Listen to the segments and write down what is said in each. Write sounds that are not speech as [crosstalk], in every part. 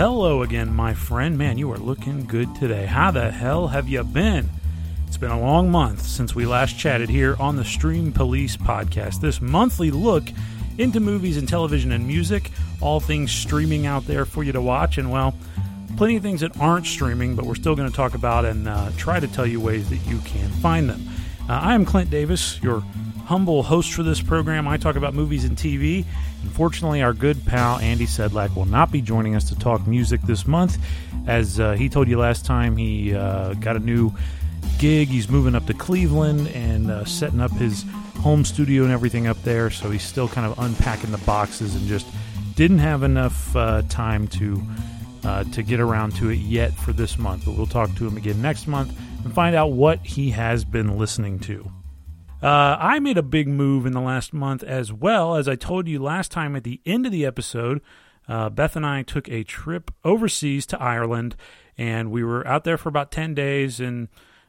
Hello again, my friend. Man, you are looking good today. How the hell have you been? It's been a long month since we last chatted here on the Stream Police podcast. This monthly look into movies and television and music, all things streaming out there for you to watch. And well, plenty of things that aren't streaming, but we're still going to talk about and uh, try to tell you ways that you can find them. Uh, I am Clint Davis, your humble host for this program. I talk about movies and TV. Unfortunately, our good pal Andy Sedlak will not be joining us to talk music this month. As uh, he told you last time, he uh, got a new gig. He's moving up to Cleveland and uh, setting up his home studio and everything up there. So he's still kind of unpacking the boxes and just didn't have enough uh, time to uh, to get around to it yet for this month. But we'll talk to him again next month and find out what he has been listening to. Uh, I made a big move in the last month as well. As I told you last time at the end of the episode, uh, Beth and I took a trip overseas to Ireland, and we were out there for about 10 days in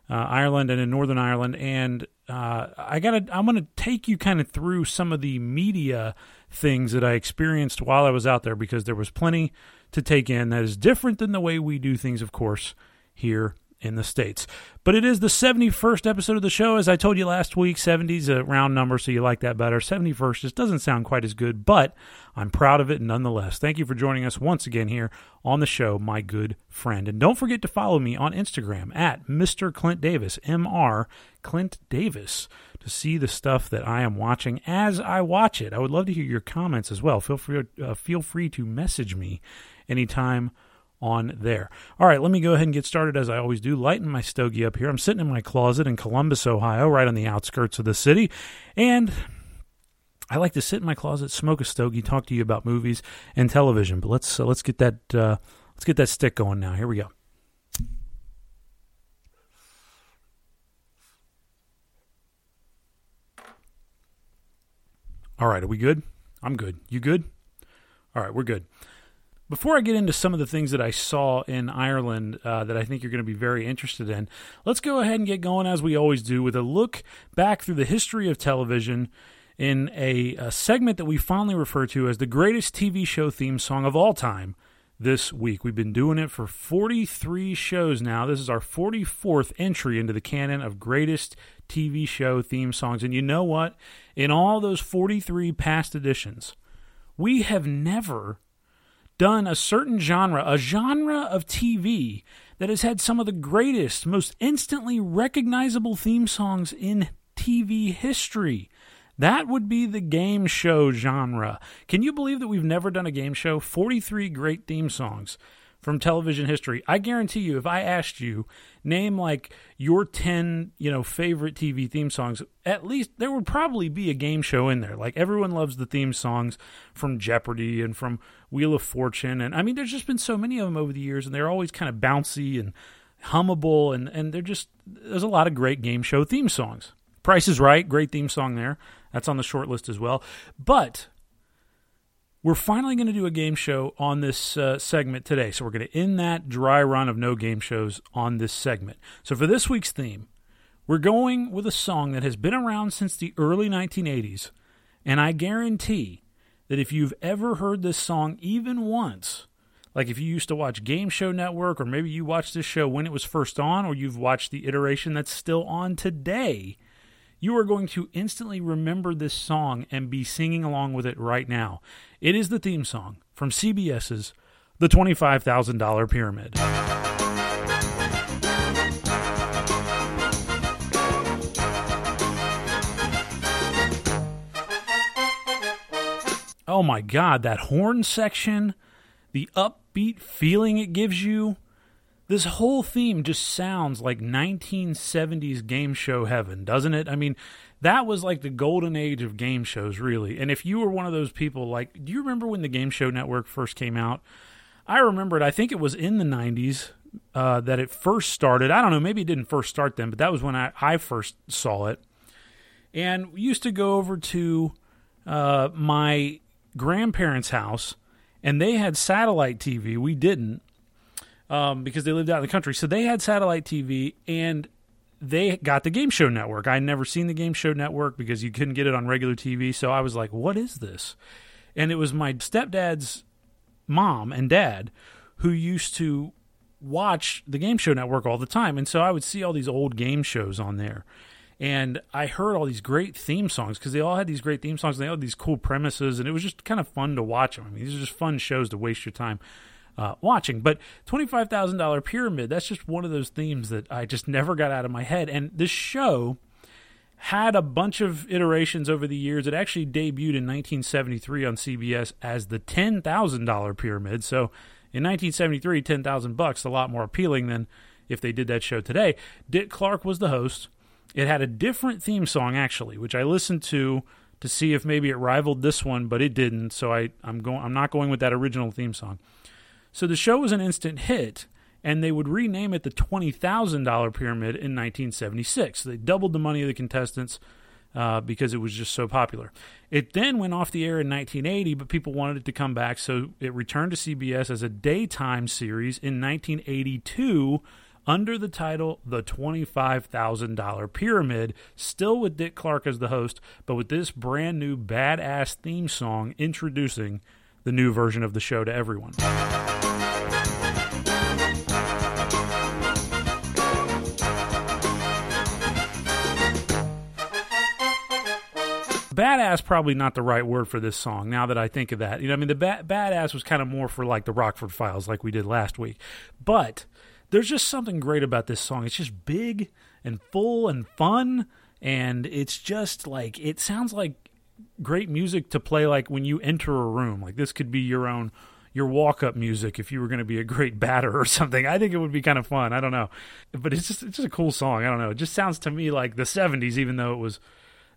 uh, Ireland and in Northern Ireland. And uh, I gotta, I'm going to take you kind of through some of the media things that I experienced while I was out there because there was plenty to take in that is different than the way we do things, of course, here in the States. But it is the 71st episode of the show. As I told you last week, 70 is a round number, so you like that better. 71st just doesn't sound quite as good, but I'm proud of it nonetheless. Thank you for joining us once again here on the show, my good friend. And don't forget to follow me on Instagram at Mr. Clint Davis, M-R Clint Davis, to see the stuff that I am watching as I watch it. I would love to hear your comments as well. Feel free, uh, feel free to message me anytime on there. All right, let me go ahead and get started as I always do. Lighten my stogie up here. I'm sitting in my closet in Columbus, Ohio, right on the outskirts of the city, and I like to sit in my closet, smoke a stogie, talk to you about movies and television. But let's uh, let's get that uh, let's get that stick going now. Here we go. All right, are we good? I'm good. You good? All right, we're good. Before I get into some of the things that I saw in Ireland uh, that I think you're going to be very interested in, let's go ahead and get going as we always do with a look back through the history of television in a, a segment that we fondly refer to as the greatest TV show theme song of all time this week. We've been doing it for 43 shows now. This is our 44th entry into the canon of greatest TV show theme songs. And you know what? In all those 43 past editions, we have never done a certain genre, a genre of TV that has had some of the greatest, most instantly recognizable theme songs in TV history. That would be the game show genre. Can you believe that we've never done a game show? 43 great theme songs from television history. I guarantee you, if I asked you, name like your 10, you know, favorite TV theme songs, at least there would probably be a game show in there. Like everyone loves the theme songs from Jeopardy and from Wheel of Fortune. And I mean, there's just been so many of them over the years, and they're always kind of bouncy and hummable. And, and they're just, there's a lot of great game show theme songs. Price is Right, great theme song there. That's on the short list as well. But we're finally going to do a game show on this uh, segment today. So we're going to end that dry run of no game shows on this segment. So for this week's theme, we're going with a song that has been around since the early 1980s. And I guarantee that if you've ever heard this song even once, like if you used to watch Game Show Network, or maybe you watched this show when it was first on, or you've watched the iteration that's still on today, you are going to instantly remember this song and be singing along with it right now. It is the theme song from CBS's The $25,000 Pyramid. Oh my God, that horn section, the upbeat feeling it gives you. This whole theme just sounds like 1970s game show heaven, doesn't it? I mean, that was like the golden age of game shows, really. And if you were one of those people, like, do you remember when the Game Show Network first came out? I remember it. I think it was in the 90s uh, that it first started. I don't know, maybe it didn't first start then, but that was when I, I first saw it. And we used to go over to uh, my grandparents' house, and they had satellite TV. We didn't um, because they lived out in the country. So they had satellite TV, and they got the Game Show Network. I would never seen the Game Show Network because you couldn't get it on regular TV. So I was like, "What is this?" And it was my stepdad's mom and dad who used to watch the Game Show Network all the time, and so I would see all these old game shows on there and I heard all these great theme songs because they all had these great theme songs. And they had these cool premises, and it was just kind of fun to watch them. I mean, these are just fun shows to waste your time uh, watching. But twenty five thousand dollar pyramid, that's just one of those themes that I just never got out of my head. And this show had a bunch of iterations over the years. It actually debuted in 1973 on CBS as the ten thousand dollar pyramid. So in 1973, ten thousand bucks, a lot more appealing than if they did that show today. Dick Clark was the host. It had a different theme song actually, which I listened to to see if maybe it rivaled this one, but it didn't. So I, I'm going. I'm not going with that original theme song. So the show was an instant hit, and they would rename it the twenty thousand dollar pyramid in 1976. So they doubled the money of the contestants uh, because it was just so popular. It then went off the air in 1980, but people wanted it to come back, so it returned to CBS as a daytime series in 1982 under the title The $25,000 Pyramid, still with Dick Clark as the host, but with this brand new badass theme song introducing the new version of the show to everyone. badass probably not the right word for this song now that I think of that. You know, I mean, the ba- badass was kind of more for like the Rockford Files, like we did last week. But there's just something great about this song. It's just big and full and fun, and it's just like it sounds like great music to play like when you enter a room. Like this could be your own your walk up music if you were going to be a great batter or [laughs] something. I think it would be kind of fun. I don't know, but it's just it's just a cool song. I don't know. It just sounds to me like the '70s, even though it was.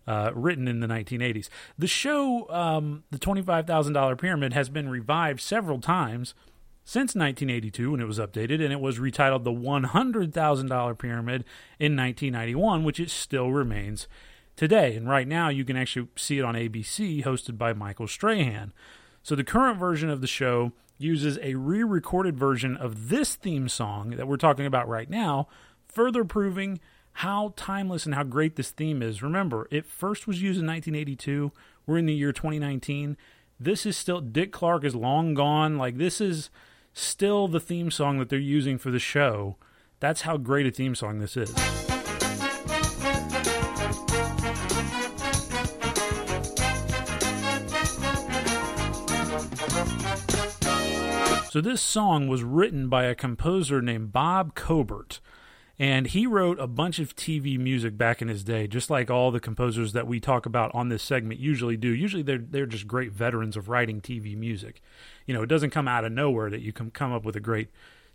Uh, written in the 1980s. The show, um, The $25,000 Pyramid, has been revived several times since 1982 when it was updated, and it was retitled the $100,000 Pyramid in 1991, which it still remains today. And right now, you can actually see it on ABC, hosted by Michael Strahan. So the current version of the show uses a re recorded version of this theme song that we're talking about right now, further proving how timeless and how great this theme is. Remember, it first was used in 1982. We're in the year 2019. This is still, Dick Clark is long gone. Like, this is still the theme song that they're using for the show. That's how great a theme song this is. So, this song was written by a composer named Bob Cobert. And he wrote a bunch of TV music back in his day, just like all the composers that we talk about on this segment usually do. Usually they're they're just great veterans of writing TV music. You know, it doesn't come out of nowhere that you can come up with a great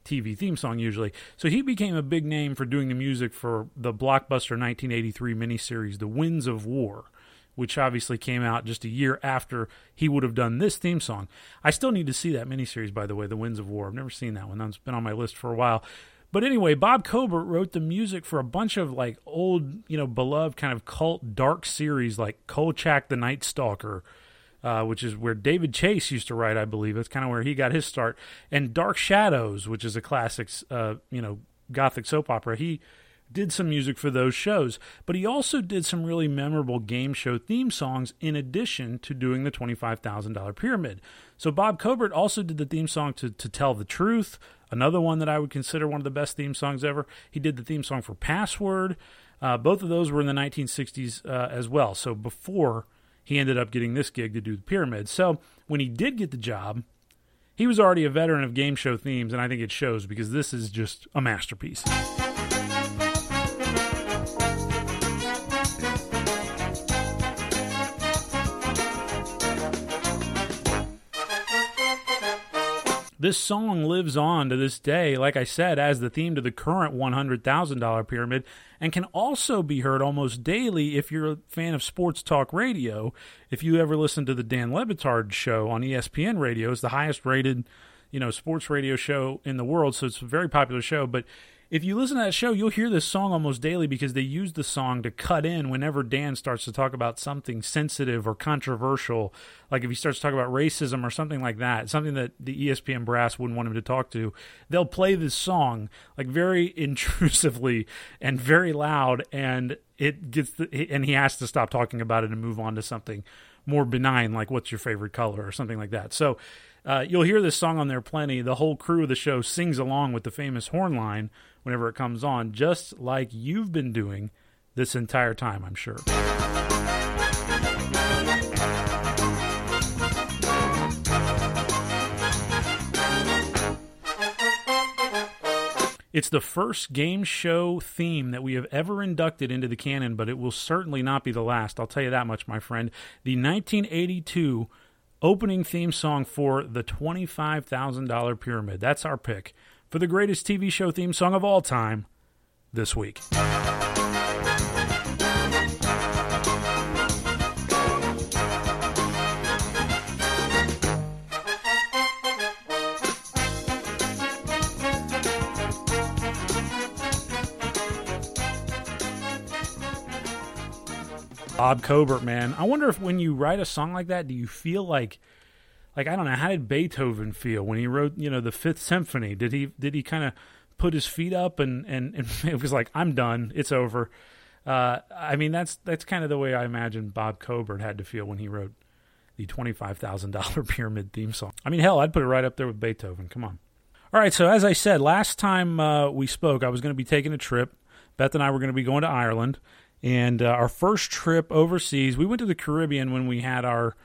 TV theme song usually. So he became a big name for doing the music for the blockbuster 1983 miniseries The Winds of War, which obviously came out just a year after he would have done this theme song. I still need to see that miniseries by the way, The Winds of War. I've never seen that one. That's been on my list for a while. But anyway, Bob Cobert wrote the music for a bunch of like old, you know, beloved kind of cult dark series like Kolchak the Night Stalker, uh, which is where David Chase used to write, I believe. That's kind of where he got his start. And Dark Shadows, which is a classic, uh, you know, gothic soap opera. He did some music for those shows, but he also did some really memorable game show theme songs in addition to doing the $25,000 pyramid. So Bob Cobert also did the theme song to, to Tell the Truth, another one that I would consider one of the best theme songs ever. He did the theme song for Password. Uh, both of those were in the 1960s uh, as well. So before he ended up getting this gig to do the pyramid. So when he did get the job, he was already a veteran of game show themes, and I think it shows because this is just a masterpiece. This song lives on to this day, like I said, as the theme to the current $100,000 pyramid, and can also be heard almost daily if you're a fan of sports talk radio. If you ever listen to the Dan Le Batard show on ESPN radio, it's the highest rated, you know, sports radio show in the world, so it's a very popular show. But if you listen to that show, you'll hear this song almost daily because they use the song to cut in whenever Dan starts to talk about something sensitive or controversial. Like if he starts to talk about racism or something like that, something that the ESPN brass wouldn't want him to talk to, they'll play this song like very [laughs] intrusively and very loud, and it gets the, and he has to stop talking about it and move on to something more benign, like what's your favorite color or something like that. So. Uh, you'll hear this song on there plenty. The whole crew of the show sings along with the famous horn line, whenever it comes on, just like you've been doing this entire time, I'm sure. It's the first game show theme that we have ever inducted into the canon, but it will certainly not be the last. I'll tell you that much, my friend. The 1982 opening theme song for the $25,000 Pyramid. That's our pick for the greatest TV show theme song of all time this week. Bob Cobert, man. I wonder if when you write a song like that, do you feel like like I don't know how did Beethoven feel when he wrote you know the Fifth Symphony? Did he did he kind of put his feet up and, and and [laughs] it was like I'm done, it's over. Uh, I mean that's that's kind of the way I imagine Bob Cobert had to feel when he wrote the twenty five thousand dollar [laughs] pyramid theme song. I mean hell, I'd put it right up there with Beethoven. Come on. All right, so as I said last time uh, we spoke, I was going to be taking a trip. Beth and I were going to be going to Ireland, and uh, our first trip overseas. We went to the Caribbean when we had our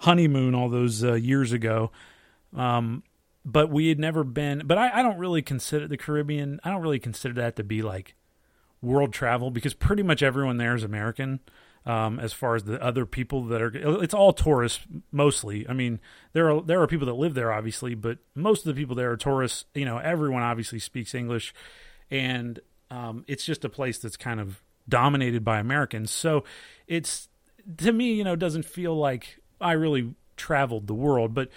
honeymoon all those uh, years ago. Um, but we had never been. But I, I don't really consider the Caribbean. I don't really consider that to be like world travel because pretty much everyone there is American. Um, as far as the other people that are, it's all tourists mostly. I mean, there are there are people that live there obviously, but most of the people there are tourists. You know, everyone obviously speaks English, and um, it's just a place that's kind of dominated by Americans. So it's to me, you know, doesn't feel like I really traveled the world, but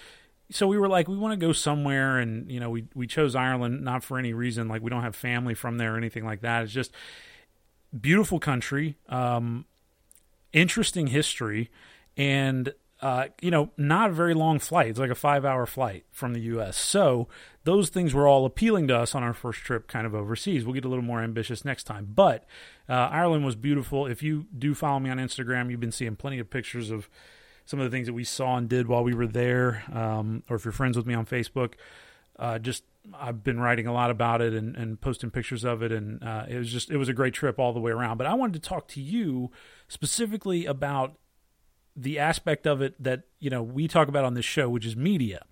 so we were like, we want to go somewhere, and you know, we we chose Ireland not for any reason, like we don't have family from there or anything like that. It's just beautiful country, um, interesting history, and uh, you know, not a very long flight. It's like a five hour flight from the U.S. So those things were all appealing to us on our first trip, kind of overseas. We'll get a little more ambitious next time, but uh, Ireland was beautiful. If you do follow me on Instagram, you've been seeing plenty of pictures of some of the things that we saw and did while we were there, um, or if you're friends with me on Facebook, uh, just I've been writing a lot about it and, and posting pictures of it, and uh, it was just it was a great trip all the way around. But I wanted to talk to you specifically about the aspect of it that you know we talk about on this show, which is media.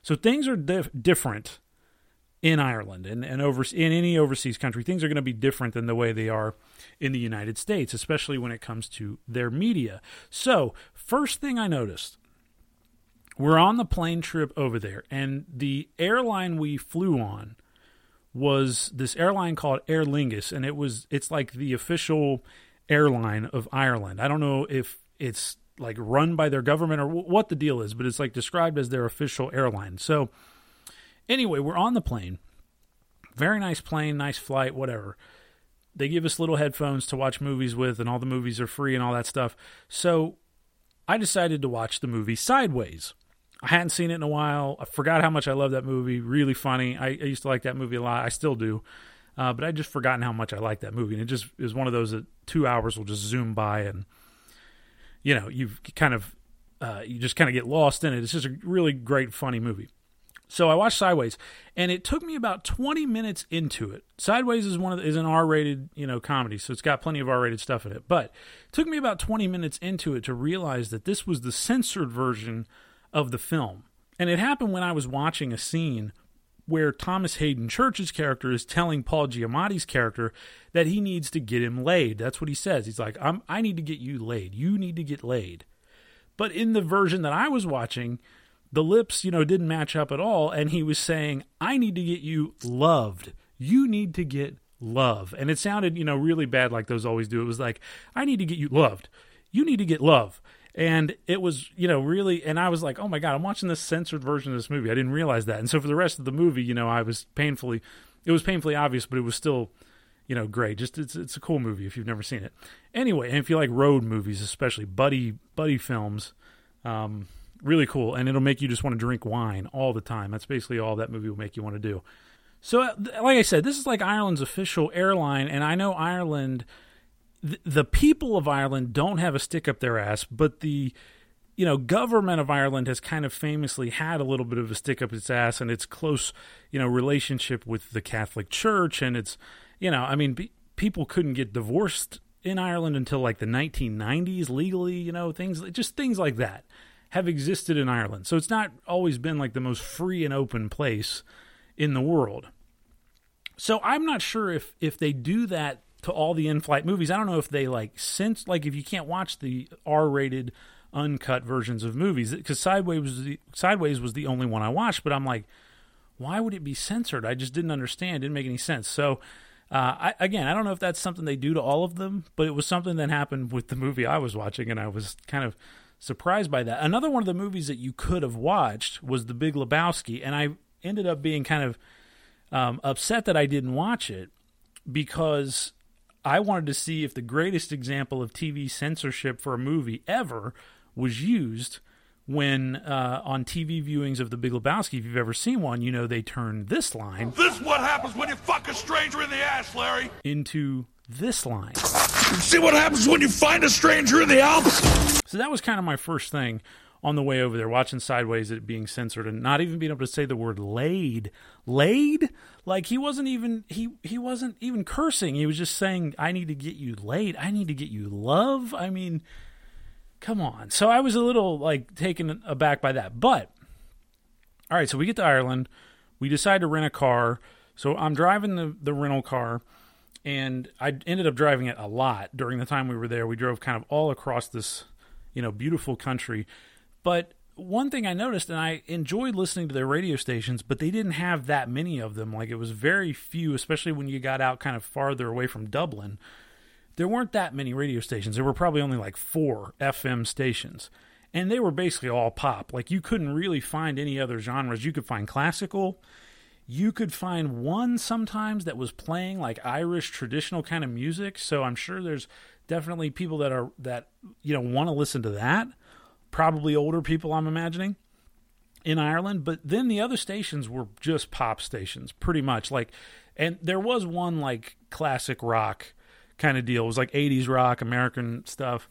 So things are dif- different in Ireland and, and over in any overseas country, things are going to be different than the way they are in the United States, especially when it comes to their media. So, first thing I noticed, we're on the plane trip over there, and the airline we flew on was this airline called Aer Lingus, and it was it's like the official airline of Ireland. I don't know if it's like run by their government or w- what the deal is, but it's like described as their official airline. So Anyway, we're on the plane. Very nice plane, nice flight, whatever. They give us little headphones to watch movies with, and all the movies are free and all that stuff. So I decided to watch the movie Sideways. I hadn't seen it in a while. I forgot how much I love that movie. Really funny. I, I used to like that movie a lot. I still do. Uh, but I'd just forgotten how much I like that movie, and it just is one of those that two hours will just zoom by, and you know you've kind of uh, you just kind of get lost in it. It's just a really great, funny movie. So I watched Sideways, and it took me about 20 minutes into it. Sideways is one of the, is an R-rated you know comedy, so it's got plenty of R-rated stuff in it. But it took me about 20 minutes into it to realize that this was the censored version of the film, and it happened when I was watching a scene where Thomas Haden Church's character is telling Paul Giamatti's character that he needs to get him laid. That's what he says. He's like, I need to get you laid. You need to get laid. But in the version that I was watching, the lips, you know, didn't match up at all. And he was saying, I need to get you loved. You need to get love. And it sounded, you know, really bad like those always do. It was like, I need to get you loved. You need to get love and it was you know really and i was like oh my god i'm watching this censored version of this movie i didn't realize that and so for the rest of the movie you know i was painfully it was painfully obvious but it was still you know great just it's it's a cool movie if you've never seen it anyway and if you like road movies especially buddy buddy films um, really cool and it'll make you just want to drink wine all the time. That's basically all that movie will make you want to do. So uh, like i said this is like ireland's official airline and i know ireland the people of Ireland don't have a stick up their ass, but the you know government of Ireland has kind of famously had a little bit of a stick up its ass and its close you know relationship with the Catholic Church and it's you know I mean be, people couldn't get divorced in Ireland until like the 1990s legally you know things just things like that have existed in Ireland so it's not always been like the most free and open place in the world so I'm not sure if if they do that to all the in-flight movies. I don't know if they like since like if you can't watch the R-rated uncut versions of movies because Sideways was the, Sideways was the only one I watched, but I'm like, why would it be censored? I just didn't understand. Didn't make any sense. So. Uh, I, again, I don't know if that's something they do to all of them, but it was something that happened with the movie I was watching, and I was kind of surprised by that. Another one of the movies that you could have watched was The Big Lebowski, and I ended up being kind of um, upset that I didn't watch it because I wanted to see if the greatest example of TV censorship for a movie ever was used when uh, on TV viewings of The Big Lebowski. If you've ever seen one, you know they turn this line. This is what happens when you fuck a stranger in the ass, Larry. Into this line. See what happens when you find a stranger in the Alps? So that was kind of my first thing on the way over there, watching Sideways it being censored and not even being able to say the word laid. Laid? Like he wasn't even he he wasn't even cursing. He was just saying, I need to get you laid. I need to get you love. I mean, come on. So I was a little like taken aback by that. But all right, so we get to Ireland. We decide to rent a car. So I'm driving the, the rental car and I ended up driving it a lot during the time we were there. We drove kind of all across this, you know, beautiful country. But one thing I noticed, and I enjoyed listening to their radio stations, but they didn't have that many of them. Like it was very few, especially when you got out kind of farther away from Dublin. There weren't that many radio stations. There were probably only like four FM stations. And they were basically all pop. Like you couldn't really find any other genres. You could find classical. You could find one sometimes that was playing like Irish traditional kind of music. So I'm sure there's definitely people that are that you know want to listen to that probably older people, I'm imagining, in Ireland. But then the other stations were just pop stations, pretty much. Like, and there was one like classic rock kind of deal. It was like 80s rock, American stuff.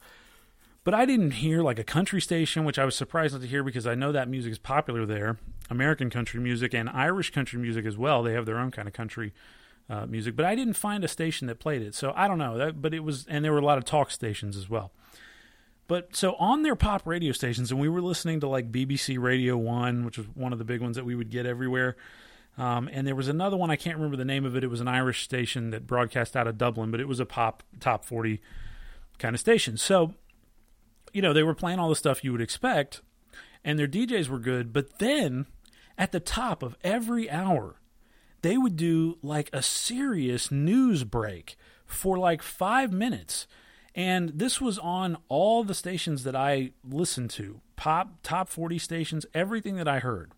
But I didn't hear like a country station, which I was surprised not to hear because I know that music is popular there. American country music and Irish country music as well. They have their own kind of country uh, music, but I didn't find a station that played it. So I don't know. That, but it was, and there were a lot of talk stations as well. But so on their pop radio stations, and we were listening to like BBC Radio One, which was one of the big ones that we would get everywhere. Um, and there was another one I can't remember the name of it. It was an Irish station that broadcast out of Dublin, but it was a pop top forty kind of station. So, you know, they were playing all the stuff you would expect, and their DJs were good. But then, at the top of every hour, they would do like a serious news break for like five minutes and this was on all the stations that I listened to pop, top 40 stations, everything that I heard.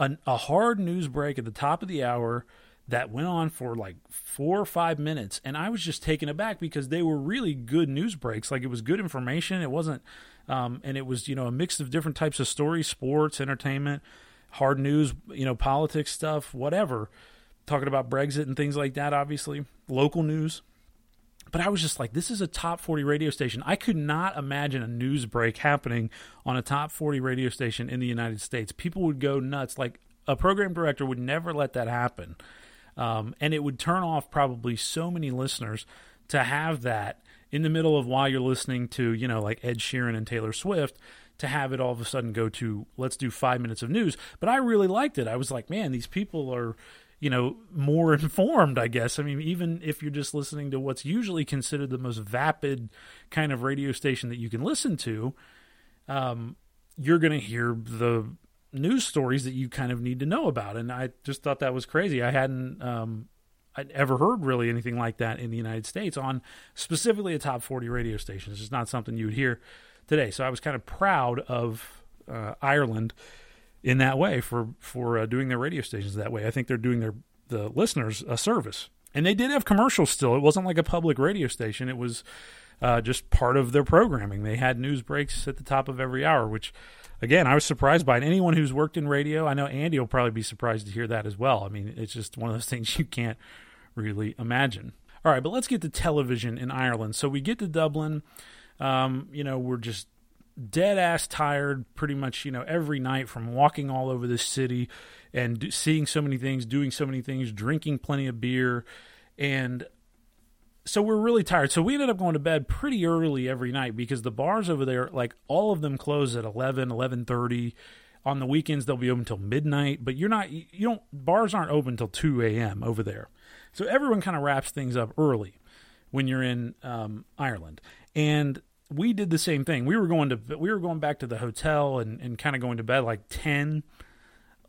An, a hard news break at the top of the hour that went on for like four or five minutes. And I was just taken aback because they were really good news breaks. Like it was good information. It wasn't, um, and it was, you know, a mix of different types of stories sports, entertainment, hard news, you know, politics stuff, whatever talking about Brexit and things like that, obviously, local news. But I was just like, this is a top 40 radio station. I could not imagine a news break happening on a top 40 radio station in the United States. People would go nuts. Like, a program director would never let that happen. Um, and it would turn off probably so many listeners to have that in the middle of while you're listening to, you know, like Ed Sheeran and Taylor Swift, to have it all of a sudden go to, let's do five minutes of news. But I really liked it. I was like, man, these people are you know, more [laughs] informed, I guess. I mean, even if you're just listening to what's usually considered the most vapid kind of radio station that you can listen to, um, you're going to hear the news stories that you kind of need to know about. And I just thought that was crazy. I hadn't um, I'd ever heard really anything like that in the United States on specifically a top 40 radio station. It's just not something you would hear today. So I was kind of proud of uh, Ireland in that way for for uh, doing their radio stations that way. I think they're doing their the listeners a service. And they did have commercials still. It wasn't like a public radio station. It was uh, just part of their programming. They had news breaks at the top of every hour, which again, I was surprised by. Anyone who's worked in radio, I know Andy will probably be surprised to hear that as well. I mean, it's just one of those [laughs] things you can't really imagine. All right, but let's get to television in Ireland. So we get to Dublin. Um, you know, we're just dead ass tired pretty much, you know, every night from walking all over this city and do, seeing so many things, doing so many things, drinking plenty of beer. And so we're really tired. So we ended up going to bed pretty early every night because the bars over there, like all of them close at 11, 11.30. On the weekends, they'll be open until midnight, but you're not, you don't, bars aren't open until 2 a.m. over there. So everyone kind of wraps things up early when you're in um, Ireland. And we did the same thing. We were going to we were going back to the hotel and, and kind of going to bed like 10,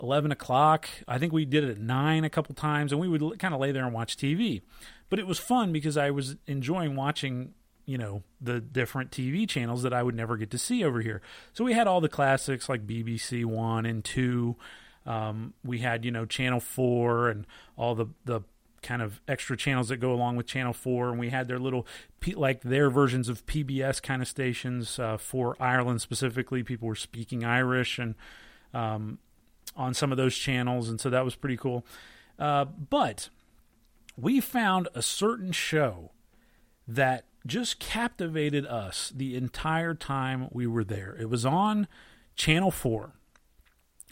11 o'clock. I think we did it at nine a couple times, and we would kind of lay there and watch TV. But it was fun because I was enjoying watching you know the different TV channels that I would never get to see over here. So we had all the classics like BBC One and Two. Um, we had you know Channel Four and all the the kind of extra channels that go along with Channel 4, and we had their little, like their versions of PBS kind of stations uh, for Ireland specifically. People were speaking Irish and um, on some of those channels, and so that was pretty cool. Uh, but we found a certain show that just captivated us the entire time we were there. It was on Channel 4,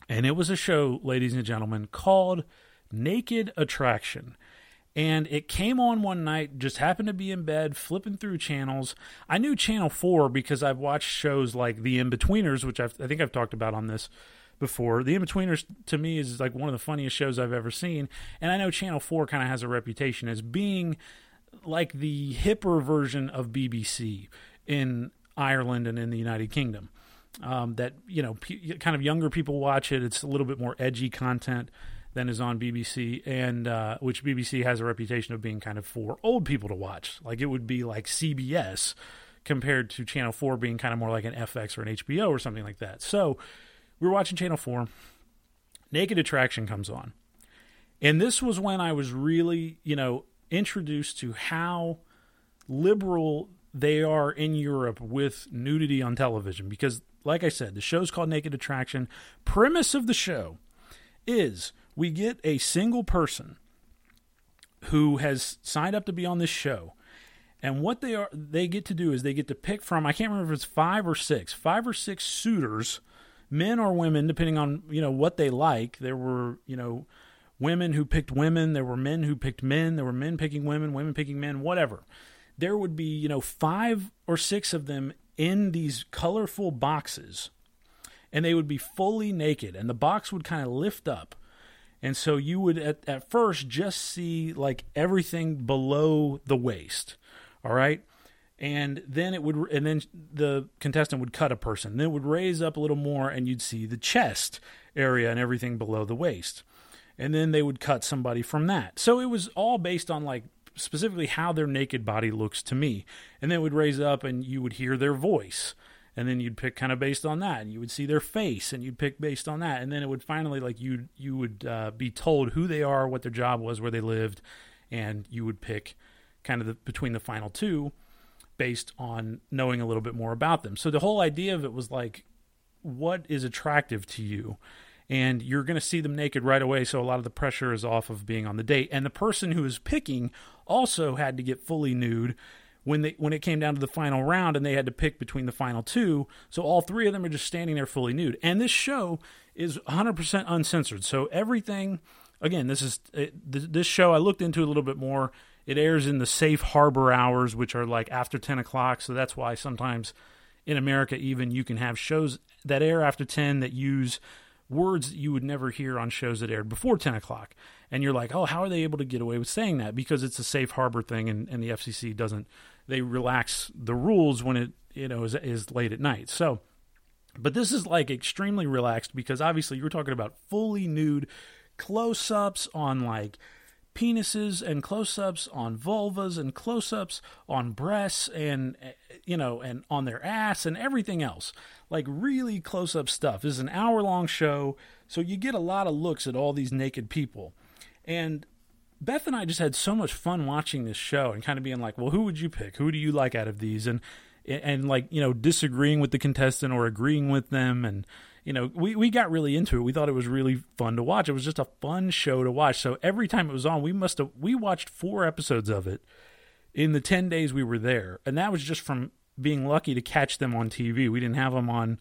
and it was a show, ladies and gentlemen, called Naked Attraction and it came on one night just happened to be in bed flipping through channels. I knew channel 4 because i've watched shows like the in-betweeners which I've, i think i've talked about on this before. The in-betweeners to me is like one of the funniest shows i've ever seen. And i know channel 4 kind of has a reputation as being like the hipper version of bbc in ireland and in the united kingdom. Um, that you know p- kind of younger people watch it. It's a little bit more edgy content than is on BBC, and uh, which BBC has a reputation of being kind of for old people to watch. Like it would be like CBS compared to Channel 4 being kind of more like an FX or an HBO or something like that. So we were watching Channel 4. Naked Attraction comes on. And this was when I was really, you know, introduced to how liberal they are in Europe with nudity on television. Because, like I said, the show's called Naked Attraction. Premise of the show is we get a single person who has signed up to be on this show and what they are they get to do is they get to pick from i can't remember if it's five or six five or six suitors men or women depending on you know what they like. There were you know women who picked women there were men who picked men there were men picking women women picking men whatever. There would be you know five or six of them in these colorful boxes and they would be fully naked and the box would kind of lift up and so you would at, at first just see like everything below the waist. All right. And then it would, and then the contestant would cut a person. Then it would raise up a little more, and you'd see the chest area and everything below the waist. And then they would cut somebody from that. So it was all based on like specifically how their naked body looks to me. And then it would raise up, and you would hear their voice and then you'd pick kind of based on that and you would see their face and you'd pick based on that and then it would finally like you you would uh, be told who they are what their job was where they lived and you would pick kind of the, between the final two based on knowing a little bit more about them so the whole idea of it was like what is attractive to you and you're going to see them naked right away. So a lot of the pressure is off of being on the date. And the person who is picking also had to get fully nude when they when it came down to the final round and they had to pick between the final two. So all three of them are just standing there fully nude. And this show is 100% uncensored. So everything again, this is this show I looked into a little bit more. It airs in the safe harbor hours, which are like after 10 o'clock. So that's why sometimes in America, even you can have shows that air after 10 that use words that you would never hear on shows that aired before 10 o'clock. And you're like, oh, how are they able to get away with saying that? Because it's a safe harbor thing, and, and the FCC doesn't, they relax the rules when it, you know, is, is late at night. So, but this is like extremely relaxed because obviously you're talking about fully nude close ups on like penises and close-ups on vulvas and close-ups on breasts and you know and on their ass and everything else. Like really close-up stuff. This is an hour-long show so you get a lot of looks at all these naked people. And beth and i just had so much fun watching this show and kind of being like well who would you pick who do you like out of these and and like you know disagreeing with the contestant or agreeing with them and you know, we, we got really into it. We thought it was really fun to watch. It was just a fun show to watch. So every time it was on, we must have we watched four episodes of it in the 10 days we were there. And that was just from being lucky to catch them on TV. We didn't have them on,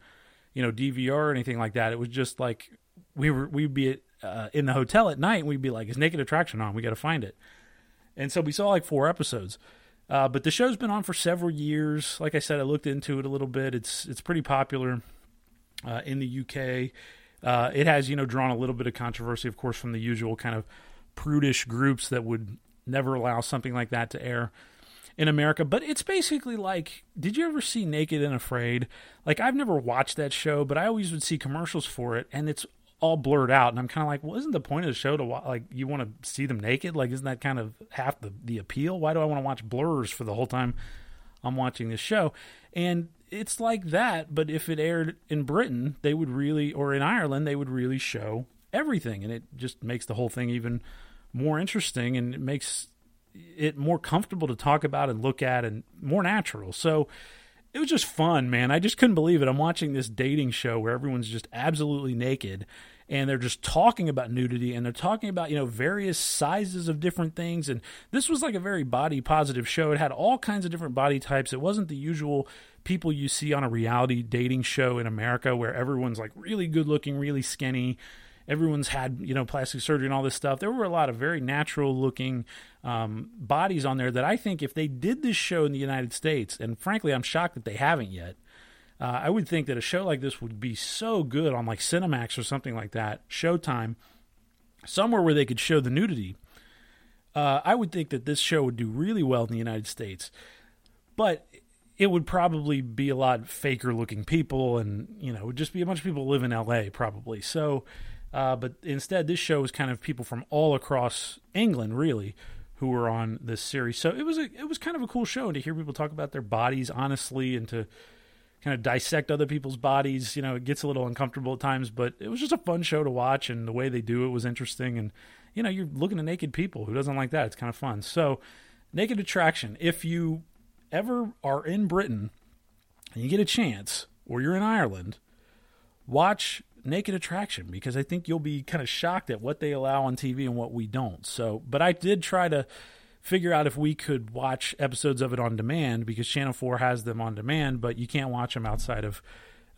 you know, DVR or anything like that. It was just like we were we'd be uh, in the hotel at night we'd be like, "Is Naked Attraction on? We got to find it." And so we saw like four episodes. Uh, but the show's been on for several years. Like I said, I looked into it a little bit. It's it's pretty popular uh, in the UK. Uh, it has, you know, drawn a little bit of controversy, of course, from the usual kind of prudish groups that would never allow something like that to air in America. But it's basically like, did you ever see Naked and Afraid? Like, I've never watched that show, but I always would see commercials for it, and it's all blurred out. And I'm kind of like, well, isn't the point of the show to like, you want to see them naked? Like, isn't that kind of half the, the appeal? Why do I want to watch blurs for the whole time I'm watching this show? And it's like that, but if it aired in Britain, they would really, or in Ireland, they would really show everything, and it just makes the whole thing even more interesting, and it makes it more comfortable to talk about and look at, and more natural. So it was just fun, man. I just couldn't believe it. I'm watching this dating show where everyone's just absolutely naked and they're just talking about nudity and they're talking about you know various sizes of different things and this was like a very body positive show it had all kinds of different body types it wasn't the usual people you see on a reality dating show in America where everyone's like really good looking, really skinny. Everyone's had, you know, plastic surgery and all this stuff. There were a lot of very natural looking um, bodies on there that I think if they did this show in the United States, and frankly, I'm shocked that they haven't yet. Uh, I would think that a show like this would be so good on like Cinemax or something like that, Showtime, somewhere where they could show the nudity. Uh, I would think that this show would do really well in the United States. But it would probably be a lot faker looking people and you know it would just be a bunch of people who live in la probably so uh, but instead this show was kind of people from all across england really who were on this series. So it was a it was kind of a cool show and to hear people talk about their bodies honestly and to kind of dissect other people's bodies you know it gets a little uncomfortable at times but it was just a fun show to watch and the way they do it was interesting. And you know you're looking at naked people. Who doesn't like that? It's kind of fun. So naked attraction if you ever are in Britain and you get a chance, or you're in Ireland, watch Naked Attraction because I think you'll be kind of shocked at what they allow on TV and what we don't. So, but I did try to figure out if we could watch episodes of it on demand because Channel 4 has them on demand, but you can't watch them outside of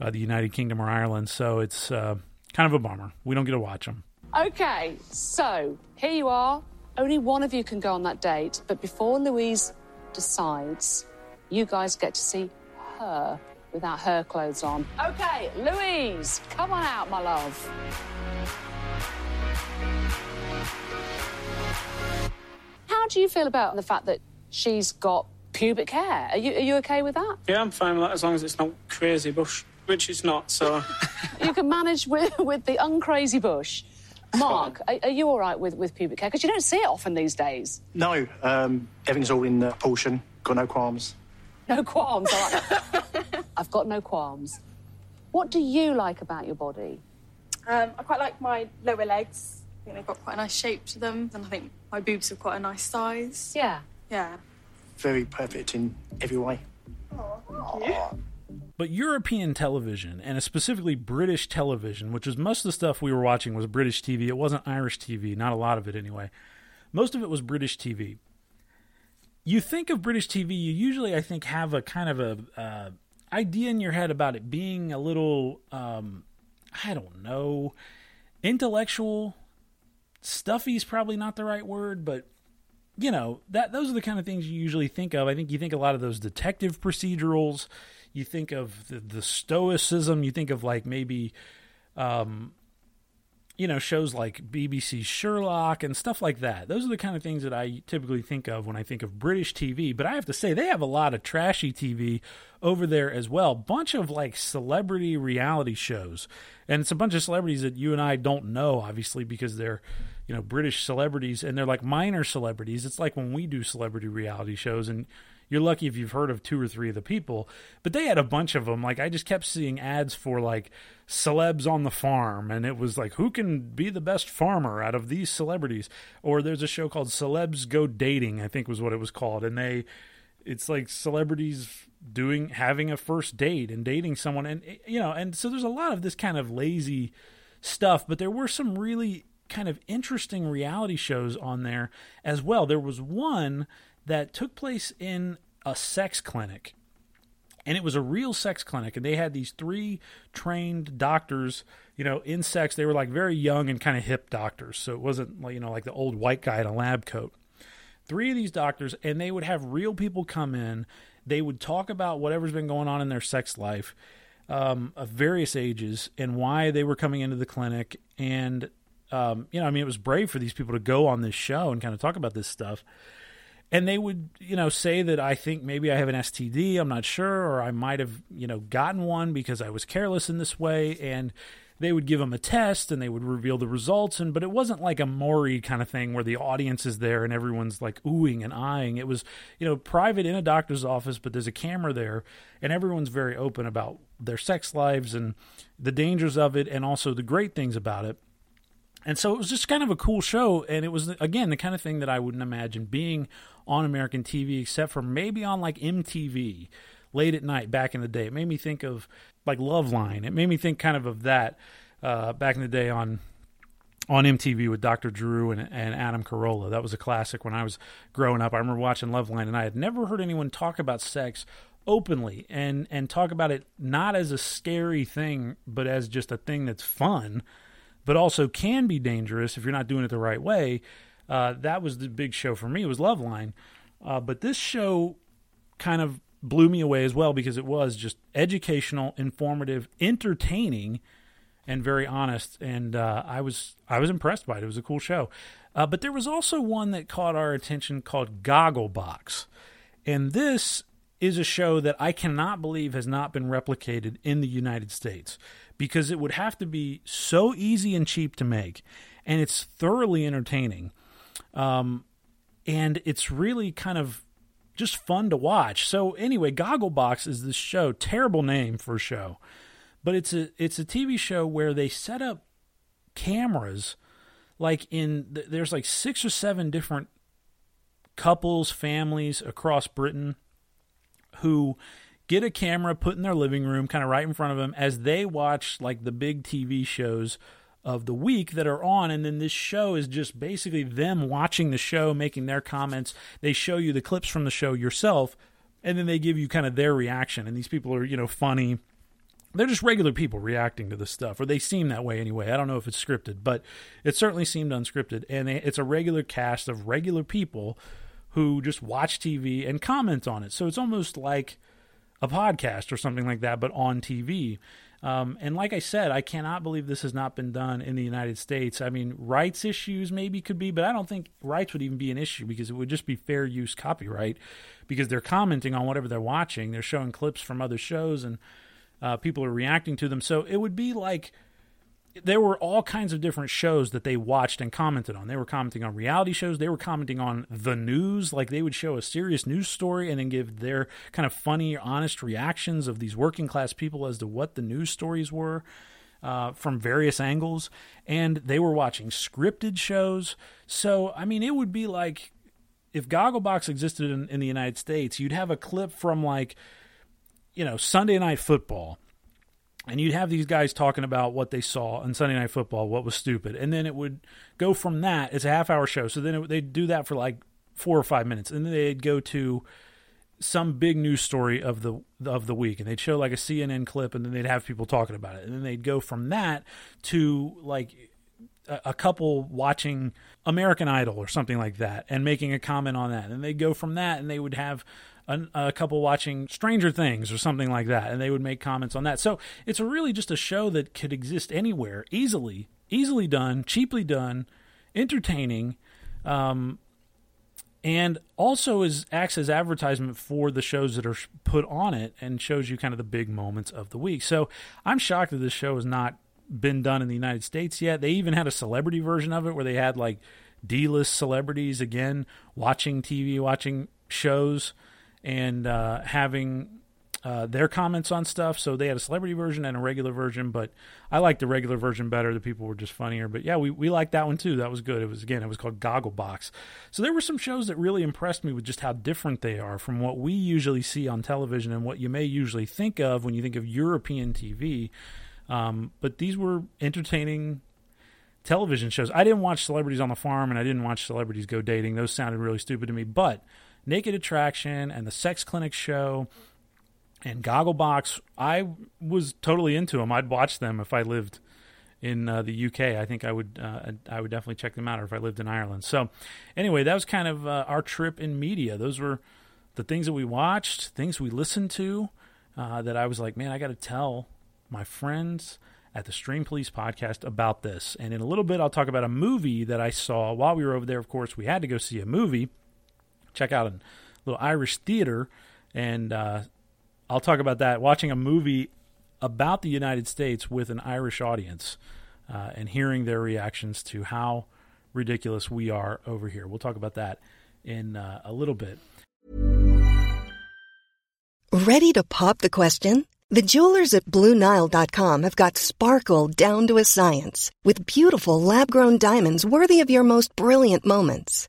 uh, the United Kingdom or Ireland. So it's uh, kind of a bummer. We don't get to watch them. Okay, so here you are. Only one of you can go on that date, but before Louise decides, you guys get to see her without her clothes on. Okay, Louise, come on out, my love. How do you feel about the fact that she's got pubic hair? Are you, are you okay with that? Yeah, I'm fine with that as long as it's not crazy bush, which it's not, so. [laughs] you can manage with, with the uncrazy bush. Mark, are, are, you all right with, with pubic hair? Because you don't see it often these days. No, um, everything's all in uh, portion. Got no qualms. No qualms. [laughs] I've got no qualms. What do you like about your body? Um, I quite like my lower legs. I think they've got quite a nice shape to them, and I think my boobs have quite a nice size. Yeah. Yeah. Very perfect in every way. Oh, thank you. but European television and specifically British television, which is most of the stuff we were watching was British TV. It wasn't Irish TV, not a lot of it anyway. Most of it was British TV. You think of British TV, you usually, I think, have a kind of a uh, idea in your head about it being a little, um, I don't know, intellectual. Stuffy is probably not the right word, but you know that those are the kind of things you usually think of. I think you think a lot of those detective procedurals you think of the, the stoicism, you think of like maybe, um, you know, shows like BBC Sherlock and stuff like that. Those are the kind of things that I typically think of when I think of British TV. But I have to say, they have a lot of trashy TV over there as well. Bunch of like celebrity reality shows. And it's a bunch of celebrities that you and I don't know, obviously, because they're, you know, British celebrities and they're like minor celebrities. It's like when we do celebrity reality shows and you're lucky if you've heard of two or three of the people. But they had a bunch of them. Like I just kept seeing ads for like celebs on the farm, and it was like who can be the best farmer out of these celebrities. Or there's a show called Celebs Go Dating, I think was what it was called, and they it's like celebrities doing having a first date and dating someone and eh, you know and so there's a lot of this kind of lazy stuff but there were some really kind of interesting reality shows on there as well there was one that took place in a sex clinic. And it was a real sex clinic, and they had these three trained doctors, you know, in sex. They were like very young and kind of hip doctors, so it wasn't like you know like the old white guy in a lab coat. Three of these doctors, and they would have real people come in. They would talk about whatever's been going on in their sex life, um, of various ages, and why they were coming into the clinic. And um, you know, I mean, it was brave for these people to go on this show and kind of talk about this stuff and they would you know say that i think maybe i have an std i'm not sure or i might have you know gotten one because i was careless in this way. And they would give them a test and they would reveal the results. And but it wasn't like a Maury kind of thing where the audience is there and everyone's like oohing and eyeing. It was you know private in a doctor's office but there's a camera there and everyone's very open about their sex lives and the dangers of it and also the great things about it and so it was just kind of a cool show and it was again the kind of thing that i wouldn't imagine being on American TV, except for maybe on like MTV late at night back in the day. It made me think of like Loveline. It made me think kind of of that uh, back in the day on on MTV with Dr. Drew and, and Adam Carolla. That was a classic when I was growing up. I remember watching Loveline, and I had never heard anyone talk about sex openly and and talk about it not as a scary thing, but as just a thing that's fun, but also can be dangerous if you're not doing it the right way. Uh, that was the big show for me it was Loveline. Uh, but this show kind of blew me away as well because it was just educational, informative, entertaining, and very honest. And uh, I was I was impressed by it. It was a cool show. Uh, but there was also one that caught our attention called Gogglebox, and this is a show that I cannot believe has not been replicated in the United States because it would have to be so easy and cheap to make, and it's thoroughly entertaining. Um, and it's really kind of just fun to watch. So anyway, Gogglebox is this show, terrible name for a show, but it's a it's a TV show where they set up cameras like in there's like six or seven different couples, families across Britain who get a camera put in their living room kind of right in front of them as they watch like the big TV shows of the week that are on. And then this show is just basically them watching the show making their comments. They show you the clips from the show yourself and then they give you kind of their reaction. And these people are you know funny. They're just regular people reacting to this stuff or they seem that way anyway. I don't know if it's scripted but it certainly seemed unscripted. And it's a regular cast of regular people who just watch tv and comment on it. So it's almost like a podcast or something like that but on tv um, and like I said, I cannot believe this has not been done in the United States. I mean, rights issues maybe could be, but I don't think rights would even be an issue because it would just be fair use copyright because they're commenting on whatever they're watching. They're showing clips from other shows and uh, people are reacting to them. So it would be like there were all kinds of different shows that they watched and commented on. They were commenting on reality shows. They were commenting on the news. Like they would show a serious news story and then give their kind of funny, honest reactions of these working class people as to what the news stories were uh, from various angles. And they were watching scripted shows. So, I mean, it would be like if Gogglebox existed in, in the United States, you'd have a clip from like you know, Sunday night football. And you'd have these guys talking about what they saw on Sunday Night Football, what was stupid, and then it would go from that. It's a half hour show, so then it, they'd do that for like four or five minutes, and then they'd go to some big news story of the of the week, and they'd show like a CNN clip, and then they'd have people talking about it, and then they'd go from that to like a, a couple watching American Idol or something like that, and making a comment on that, and they'd go from that, and they would have a, a, couple watching Stranger Things or something like that, and they would make comments on that. So it's really just a show that could exist anywhere, easily, easily done, cheaply done, entertaining, um, and also is acts as advertisement for the shows that are put on it, and shows you kind of the big moments of the week. So I'm shocked that this show has not been done in the United States yet. They even had a celebrity version of it where they had like D-list celebrities again watching TV, watching shows and uh, having uh, their comments on stuff. So they had a celebrity version and a regular version, but I liked the regular version better. The people were just funnier. But yeah, we, we liked that one too. That was good. It was again, it was called Gogglebox. So there were some shows that really impressed me with just how different they are from what we usually see on television and what you may usually think of when you think of European TV. Um, but these were entertaining television shows. I didn't watch Celebrities on the Farm and I didn't watch Celebrities Go Dating. Those sounded really stupid to me. But Naked Attraction and the Sex Clinic show and Gogglebox, I was totally into them. I'd watch them if I lived in uh, the UK. I think I would uh, I would definitely check them out, or if I lived in Ireland. So, anyway, that was kind of uh, our trip in media. Those were the things that we watched, things we listened to. Uh, that I was like, man, I got to tell my friends at the Stream Police podcast about this. And in a little bit, I'll talk about a movie that I saw while we were over there. Of course, we had to go see a movie check out a little Irish theater, and uh, I'll talk about that. Watching a movie about the United States with an Irish audience uh, and hearing their reactions to how ridiculous we are over here. We'll talk about that in uh, a little bit. Ready to pop the question? The jewelers at BlueNile.com have got sparkle down to a science with beautiful lab grown diamonds worthy of your most brilliant moments.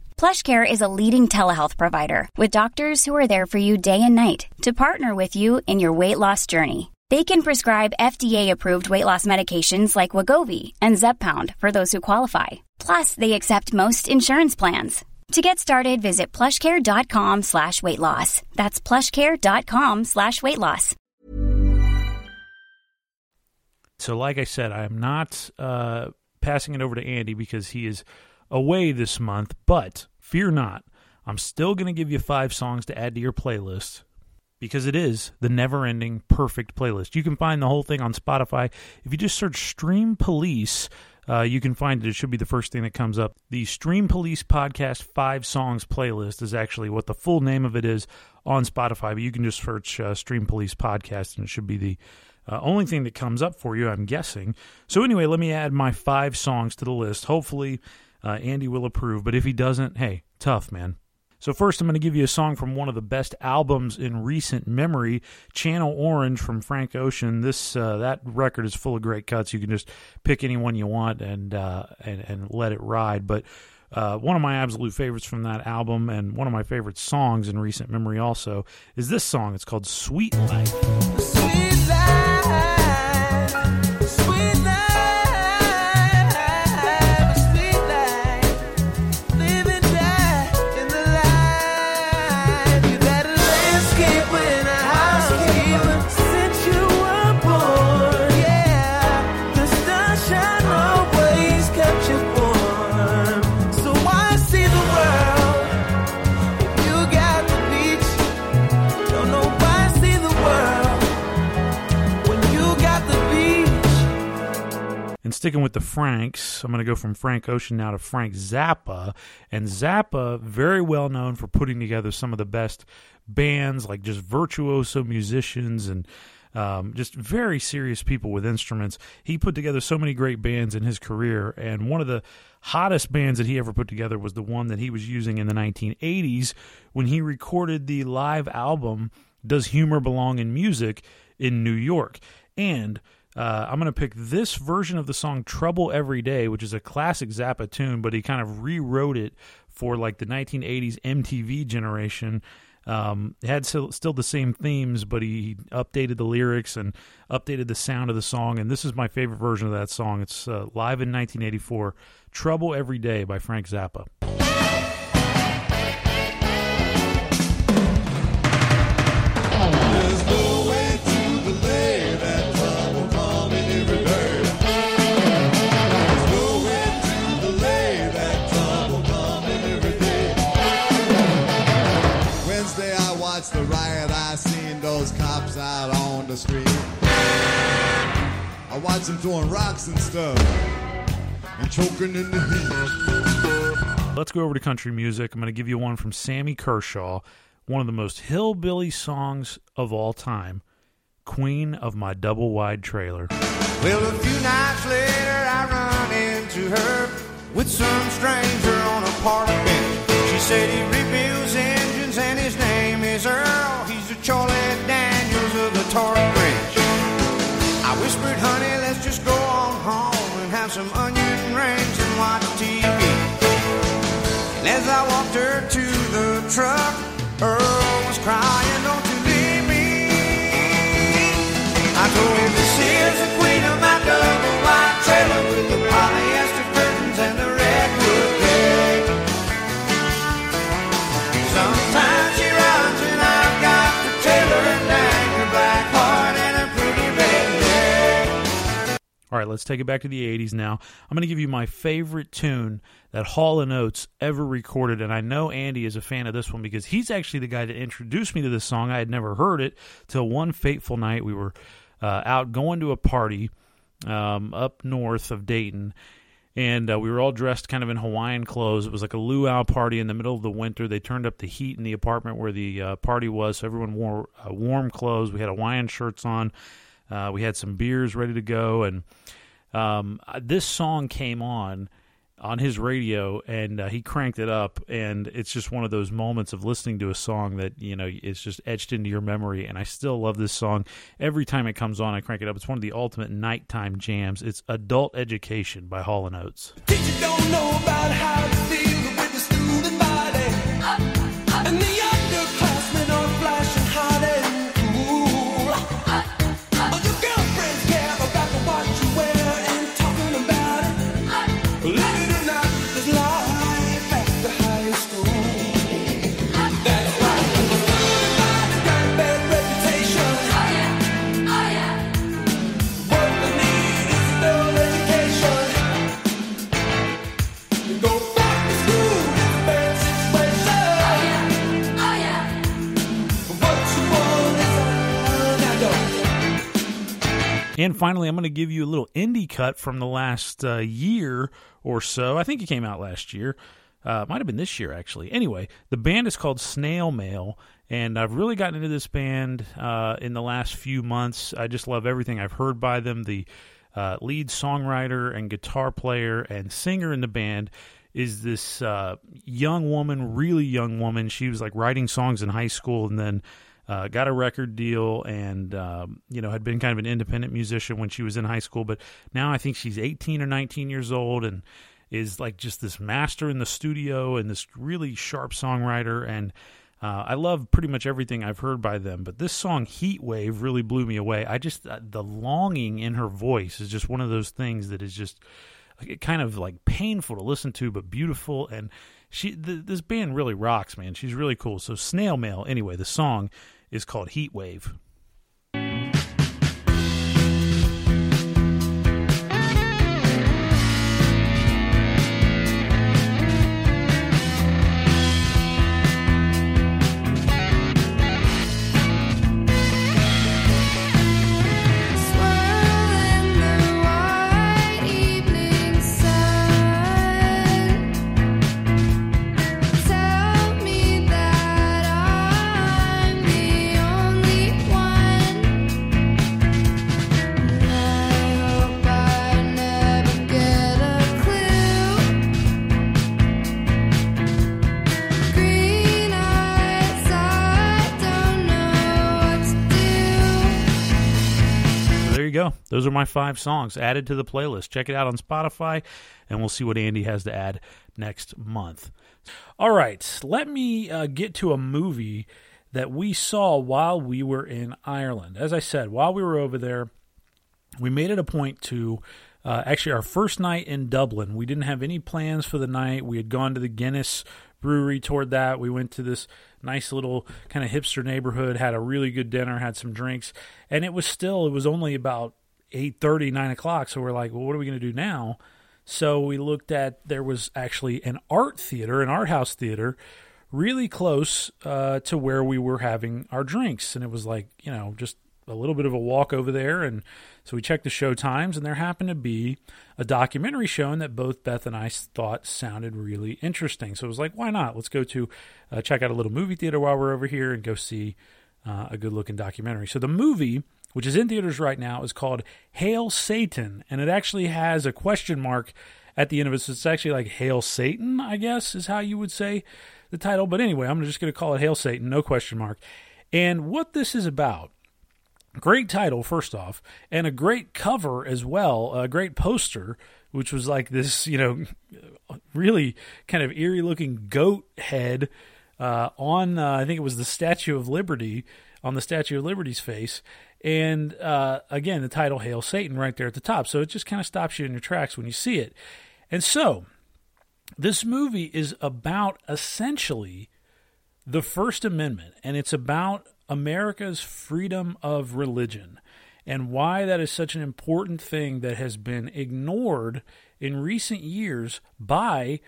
PlushCare is a leading telehealth provider with doctors who are there for you day and night to partner with you in your weight loss journey. They can prescribe FDA-approved weight loss medications like Wegovy and Zepbound for those who qualify. Plus, they accept most insurance plans. To get started, visit plushcare.com slash weight loss. That's plushcare.com slash weight loss. So, like I said, I am not uh, passing it over to Andy because he is away this month, but fear not. I'm still going to give you five songs to add to your playlist because it is the never ending perfect playlist. You can find the whole thing on Spotify. If you just search Stream Police, uh, you can find it. It should be the first thing that comes up. The Stream Police Podcast Five Songs playlist is actually what the full name of it is on Spotify, but you can just search uh, Stream Police Podcast and it should be the uh, only thing that comes up for you, I'm guessing. So, anyway, let me add my five songs to the list. Hopefully, uh, Andy will approve. But if he doesn't, hey, tough, man. So, first, I'm going to give you a song from one of the best albums in recent memory, Channel Orange from Frank Ocean. This uh, that record is full of great cuts. You can just pick any one you want and uh, and, and let it ride. But uh, one of my absolute favorites from that album, and one of my favorite songs in recent memory, also, is this song. It's called "Sweet Life." Sweet Life. Sticking with the Franks, I'm going to go from Frank Ocean now to Frank Zappa. And Zappa, very well known for putting together some of the best bands, like just virtuoso musicians and Um, just very serious people with instruments. He put together so many great bands in his career, and one of the hottest bands that he ever put together was the one that he was using in the 1980s when he recorded the live album Does Humor Belong in Music in New York. And uh, I'm going to pick this version of the song Trouble Every Day, which is a classic Zappa tune, but he kind of rewrote it for like the 1980s MTV generation. Um, had still, still the same themes, but he updated the lyrics and updated the sound of the song. And this is my favorite version of that song. It's uh, live in 1984 Trouble Every Day by Frank Zappa. Those cops out on the street. I watched them throwing rocks and stuff and choking in the heat. Let's go over to country music. I'm going to give you one from Sammy Kershaw, one of the most hillbilly songs of all time Queen of My Double Wide Trailer. Well, a few nights later, I run into her with some stranger on a park bench. She said he rebuilds engines and his name is Earl. Charlie Daniels of the torque wrench. I whispered, honey, let's just go on home and have some onion rings and watch TV. And as I walked her to the truck, Earl All right, let's take it back to the 80s now. I'm going to give you my favorite tune that Hall & Oates ever recorded, and I know Andy is a fan of this one because he's actually the guy that introduced me to this song. I had never heard it till one fateful night we were uh, out going to a party um, up north of Dayton, and uh, we were all dressed kind of in Hawaiian clothes. It was like a luau party in the middle of the winter. They turned up the heat in the apartment where the uh, party was, so everyone wore uh, warm clothes. We had Hawaiian shirts on. Uh, we had some beers ready to go, and um, this song came on on his radio, and uh, he cranked it up, and it's just one of those moments of listening to a song that you know it's just etched into your memory. And I still love this song every time it comes on. I crank it up. It's one of the ultimate nighttime jams. It's "Adult Education" by Hall and Oates. don't know about how to with the student body. And the And finally, I'm going to give you a little indie cut from the last uh, year or so. I think it came out last year. Uh, might have been this year, actually. Anyway, the band is called Snail Mail, and I've really gotten into this band uh, in the last few months. I just love everything I've heard by them. The uh, lead songwriter and guitar player and singer in the band is this uh, young woman, really young woman. She was like writing songs in high school and then uh, got a record deal and um, you know had been kind of an independent musician when she was in high school. But now I think she's 18 or 19 years old and is like just this master in the studio and this really sharp songwriter and. Uh, I love pretty much everything I've heard by them, but this song "Heat Wave" really blew me away. I just uh, the longing in her voice is just one of those things that is just kind of like painful to listen to, but beautiful. And she, th- this band really rocks, man. She's really cool. So Snail Mail, anyway, the song is called Heat Wave. Those are my five songs added to the playlist. Check it out on Spotify, and we'll see what Andy has to add next month. All right, let me uh, get to a movie that we saw while we were in Ireland. As I said, while we were over there, we made it a point to uh, actually our first night in Dublin. We didn't have any plans for the night. We had gone to the Guinness brewery toward that. We went to this nice little kind of hipster neighborhood, had a really good dinner, had some drinks, and it was still it was only about eight thirty, nine o'clock. So we're like, well, what are we going to do now? So we looked at there was actually an art theater, an art house theater, really close uh, to where we were having our drinks, and it was like you know just a little bit of a walk over there. And so we checked the show times and there happened to be a documentary showing that both beth and i thought sounded really interesting. So it was like why not? Let's go to uh, check out a little movie theater while we're over here and go see uh, a good looking documentary. So the movie which is in theaters right now is called hail satan and it actually has a question mark at the end of it so it's actually like hail satan i guess is how you would say the title but anyway i'm just going to call it hail satan no question mark and what this is about Great title, first off, and a great cover as well. A great poster, which was like this, you know, really kind of eerie looking goat head uh, on, uh, I think it was the Statue of Liberty, on the Statue of Liberty's face. And uh, again, the title Hail Satan right there at the top. So it just kind of stops you in your tracks when you see it. And so, this movie is about essentially the First Amendment, and it's about America's freedom of religion and why that is such an important thing that has been ignored in recent years by,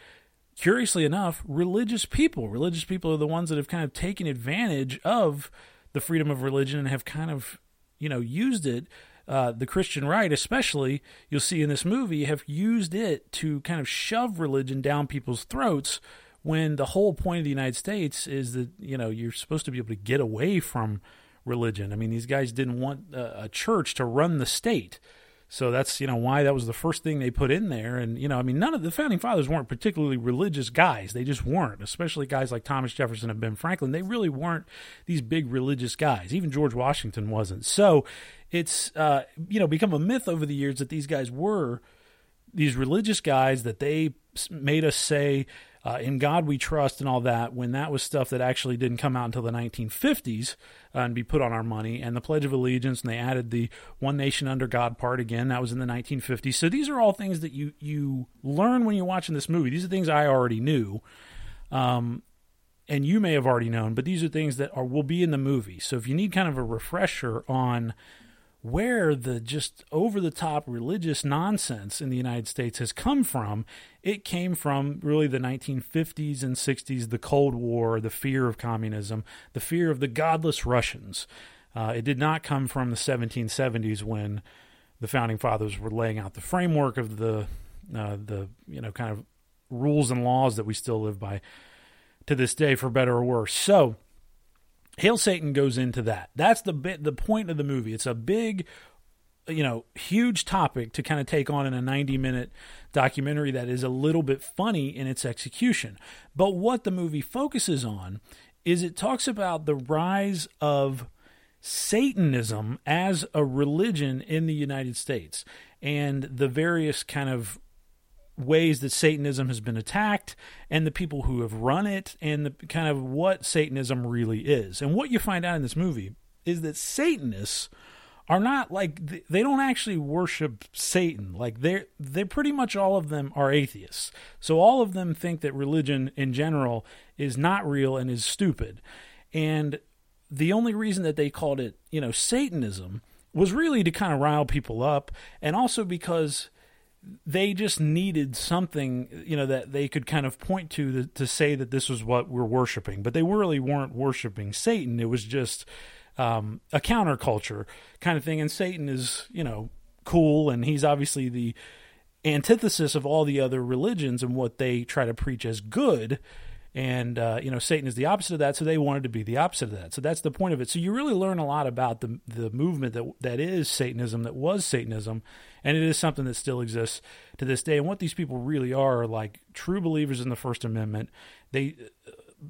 curiously enough, religious people. Religious people are the ones that have kind of taken advantage of the freedom of religion and have kind of, you know, used it. Uh, the Christian right, especially, you'll see in this movie, have used it to kind of shove religion down people's throats when the whole point of the United States is that you know you're supposed to be able to get away from religion. I mean, these guys didn't want a, a church to run the state. So that's you know why that was the first thing they put in there, and you know I mean none of the founding fathers weren't particularly religious guys. They just weren't, especially guys like Thomas Jefferson and Ben Franklin. They really weren't these big religious guys. Even George Washington wasn't. So it's uh, you know become a myth over the years that these guys were these religious guys that they made us say uh, in God we trust and all that when that was stuff that actually didn't come out until the 1950s uh, and be put on our money and the Pledge of Allegiance and they added the one nation under God part again that was in the 1950s so these are all things that you you learn when you're watching this movie. These are things I already knew um, and you may have already known but these are things that are will be in the movie. So if you need kind of a refresher on where the just over the top religious nonsense in the United States has come from, it came from really the 1950s and 60s, the Cold War, the fear of communism, the fear of the godless Russians. Uh, it did not come from the 1770s when the founding fathers were laying out the framework of the uh, the you know kind of rules and laws that we still live by to this day, for better or worse. So Hail Satan goes into that. That's the bit, the point of the movie. It's a big, you know, huge topic to kind of take on in a 90 minute documentary that is a little bit funny in its execution. But what the movie focuses on is it talks about the rise of Satanism as a religion in the United States and the various kind of ways that Satanism has been attacked and the people who have run it and the kind of what Satanism really is. And what you find out in this movie is that Satanists are not like they don't actually worship Satan. Like they're they pretty much all of them are atheists. So all of them think that religion in general is not real and is stupid. And the only reason that they called it, you know, Satanism was really to kind of rile people up and also because they just needed something, you know, that they could kind of point to, to to say that this was what we're worshiping. But they really weren't worshiping Satan. It was just um, a counterculture kind of thing. And Satan is, you know, cool, and he's obviously the antithesis of all the other religions and what they try to preach as good and uh, you know Satan is the opposite of that, so they wanted to be the opposite of that. So that's the point of it. So you really learn a lot about the the movement that that is Satanism, that was Satanism, and it is something that still exists to this day. And what these people really are are like true believers in the First Amendment. They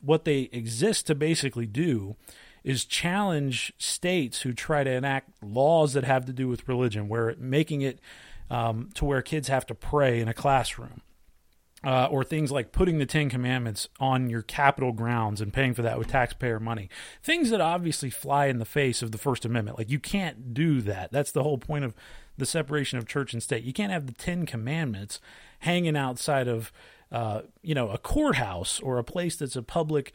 what they exist to basically do is challenge states who try to enact laws that have to do with religion, where making it um, to where kids have to pray in a classroom. Uh, or things like putting the Ten Commandments on your capitol grounds and paying for that with taxpayer money. Things that obviously fly in the face of the First Amendment. Like, you can't do that. That's the whole point of the separation of church and state. You can't have the Ten Commandments hanging outside of, uh, you know, a courthouse or a place that's a public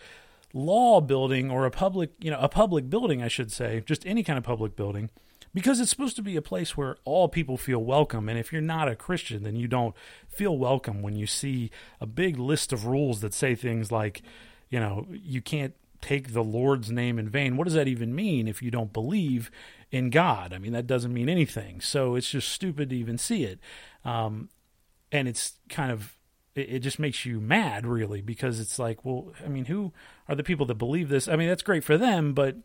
law building or a public, you know, a public building, I should say, just any kind of public building because it's supposed to be a place where all people feel welcome. And if you're not a Christian, then you don't feel welcome when you see a big list of rules that say things like, you know, you can't take the Lord's name in vain. What does that even mean if you don't believe in God? I mean, that doesn't mean anything. So it's just stupid to even see it. Um, and it's kind of, it, it just makes you mad, really, because it's like, well, I mean, who are the people that believe this? I mean, that's great for them, but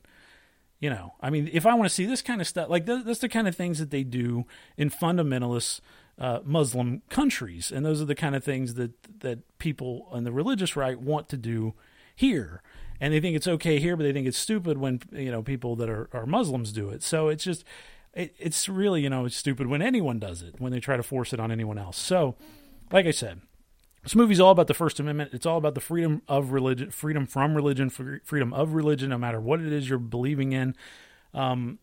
you know, I mean, if I want to see this kind of stuff, like that's the kind of things that they do in fundamentalist uh, Muslim countries, and those are the kind of things that that people on the religious right want to do here, and they think it's okay here, but they think it's stupid when you know people that are, are Muslims do it. So it's just, it, it's really you know it's stupid when anyone does it when they try to force it on anyone else. So, like I said, this movie's all about the First Amendment. It's all about the freedom of religion, freedom from religion, freedom of religion, no matter what it is you're believing in. Um,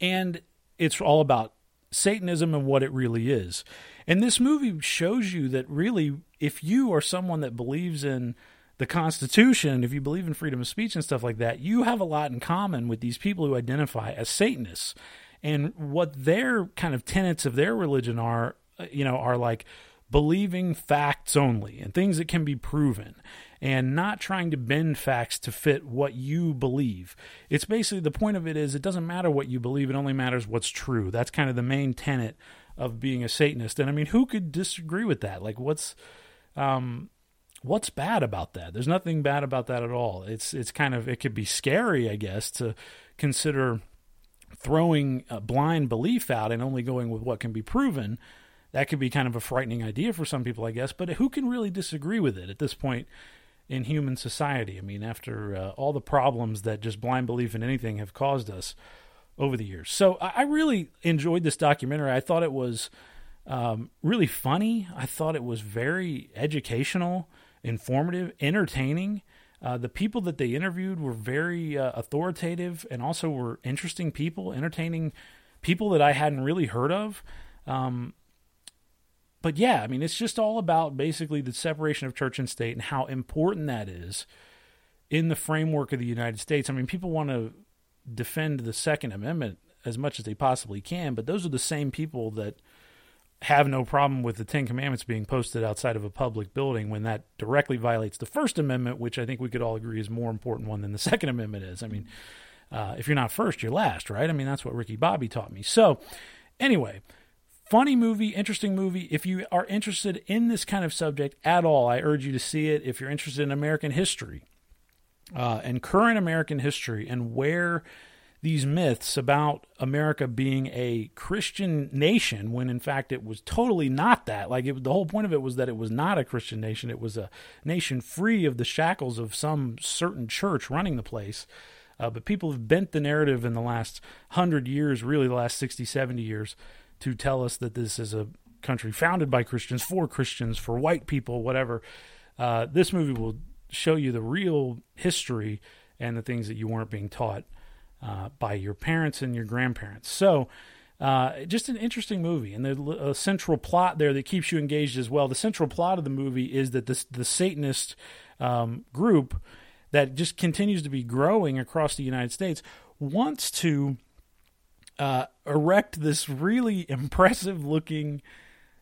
and it's all about Satanism and what it really is. And this movie shows you that really, if you are someone that believes in the Constitution, if you believe in freedom of speech and stuff like that, you have a lot in common with these people who identify as Satanists. And what their kind of tenets of their religion are, uh, you know, are like believing facts only and things that can be proven and not trying to bend facts to fit what you believe. It's basically the point of it is it doesn't matter what you believe, it only matters what's true. That's kind of the main tenet of being a Satanist. And I mean, who could disagree with that? Like what's um what's bad about that? There's nothing bad about that at all. It's it's kind of it could be scary, I guess, to consider throwing blind belief out and only going with what can be proven that could be kind of a frightening idea for some people, I guess. But who can really disagree with it at this point in human society? I mean, after uh, all the problems that just blind belief in anything have caused us over the years. So I, really enjoyed this documentary. I thought it was um, really funny. I thought it was very educational, informative, entertaining. Uh, the people that they interviewed were very uh, authoritative and also were interesting people, entertaining people that I hadn't really heard of. Um, but yeah, I mean, it's just all about basically the separation of church and state and how important that is in the framework of the United States. I mean, people want to defend the Second Amendment as much as they possibly can, but those are the same people that have no problem with the Ten Commandments being posted outside of a public building when that directly violates the First Amendment, which I think we could all agree is more important one than the [laughs] Second Amendment is. I mean, uh, if you're not first, you're last, right? I mean, that's what Ricky Bobby taught me. So, anyway, funny movie, interesting movie. If you are interested in this kind of subject at all, I urge you to see it. If you're interested in American history uh, and current American history and where these myths about America being a Christian nation, when in fact it was totally not that. Like it, the whole point of it was that it was not a Christian nation; it was a nation free of the shackles of some certain church running the place. Uh, but people have bent the narrative in the last hundred years, really the last 60, 70 years, to tell us that this is a country founded by Christians, for Christians, for white people, whatever. Uh, this movie will show you the real history and the things that you weren't being taught uh, by your parents and your grandparents. So, uh, just an interesting movie, and the central plot there that keeps you engaged as well. The central plot of the movie is that this the Satanist um, group that just continues to be growing across the United States wants to uh, erect this really [laughs] impressive looking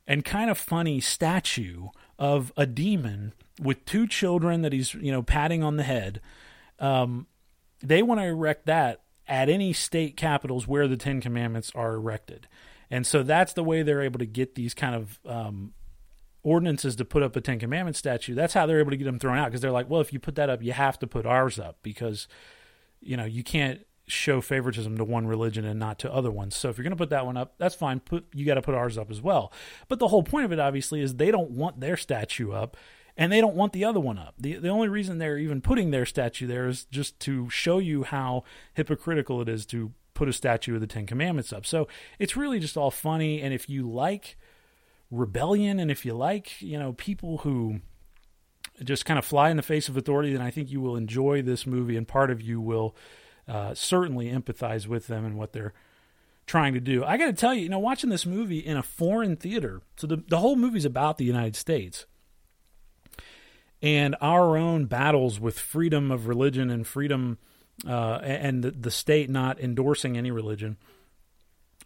and kind of funny statue of a demon with two children that he's you know patting on the head. Um, they want to erect that at any state capitals where the Ten Commandments are erected, and so that's the way they're able to get these kind of um, ordinances to put up a Ten Commandment statue. That's how they're able to get them thrown out because they're like, well, if you put that up, you have to put ours up because you know you can't show favoritism to one religion and not to other ones. So if you're going to put that one up, that's fine. Put you got to put ours up as well. But the whole point of it obviously is they don't want their statue up and they don't want the other one up. The the only reason they're even putting their statue there is just to show you how hypocritical it is to put a statue of the Ten Commandments up. So it's really just all funny. And if you like rebellion, and if you like you know people who just kind of fly in the face of authority, then I think you will enjoy this movie, and part of you will uh, certainly empathize with them and what they're trying to do. I got to tell you, you know, watching this movie in a foreign theater, so the the whole movie's about the United States and our own battles with freedom of religion and freedom uh, and the, the state not endorsing any religion.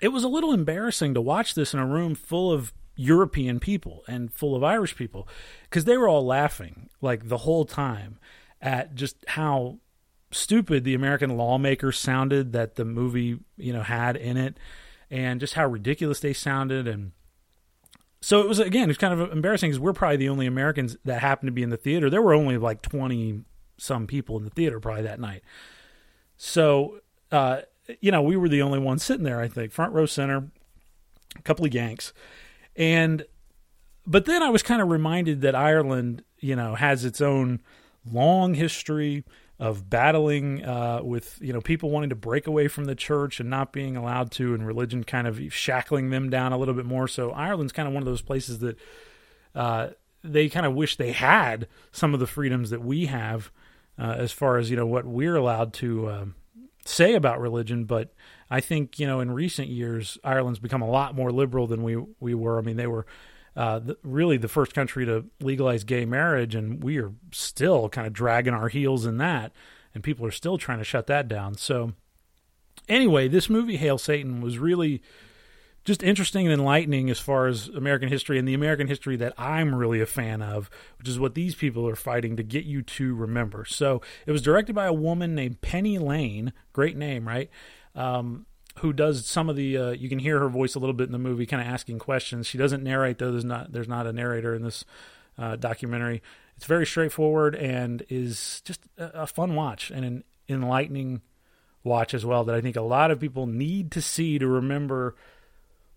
It was a little embarrassing to watch this in a room full of European people and full of Irish people because they were all laughing like the whole time at just how stupid the American lawmakers sounded that the movie you know had in it and just how ridiculous they sounded and so it was again it's kind of embarrassing because we're probably the only Americans that happened to be in the theater. There were only like 20 some people in the theater probably that night. So uh, you know we were the only ones sitting there I think front row center a couple of Yanks and but then I was kind of reminded that Ireland, you know, has its own long history of battling uh, with you know people wanting to break away from the church and not being allowed to, and religion kind of shackling them down a little bit more. So Ireland's kind of one of those places that uh, they kind of wish they had some of the freedoms that we have uh, as far as you know what we're allowed to um, say about religion, but I think you know in recent years Ireland's become a lot more liberal than we we were. I mean, they were uh, the, really the first country to legalize gay marriage, and we are still kind of dragging our heels in that, and people are still trying to shut that down. So, anyway, this movie Hail Satan was really just interesting and enlightening as far as American history and the American history that I'm really a fan of, which is what these people are fighting to get you to remember. So it was directed by a woman named Penny Lane, great name, right? Um, who does some of the uh, you can hear her voice a little bit in the movie kind of asking questions. She doesn't narrate though there's not there's not a narrator in this uh, documentary. It's very straightforward and is just a, a, fun watch and an enlightening watch as well that i think a lot of people need to see to remember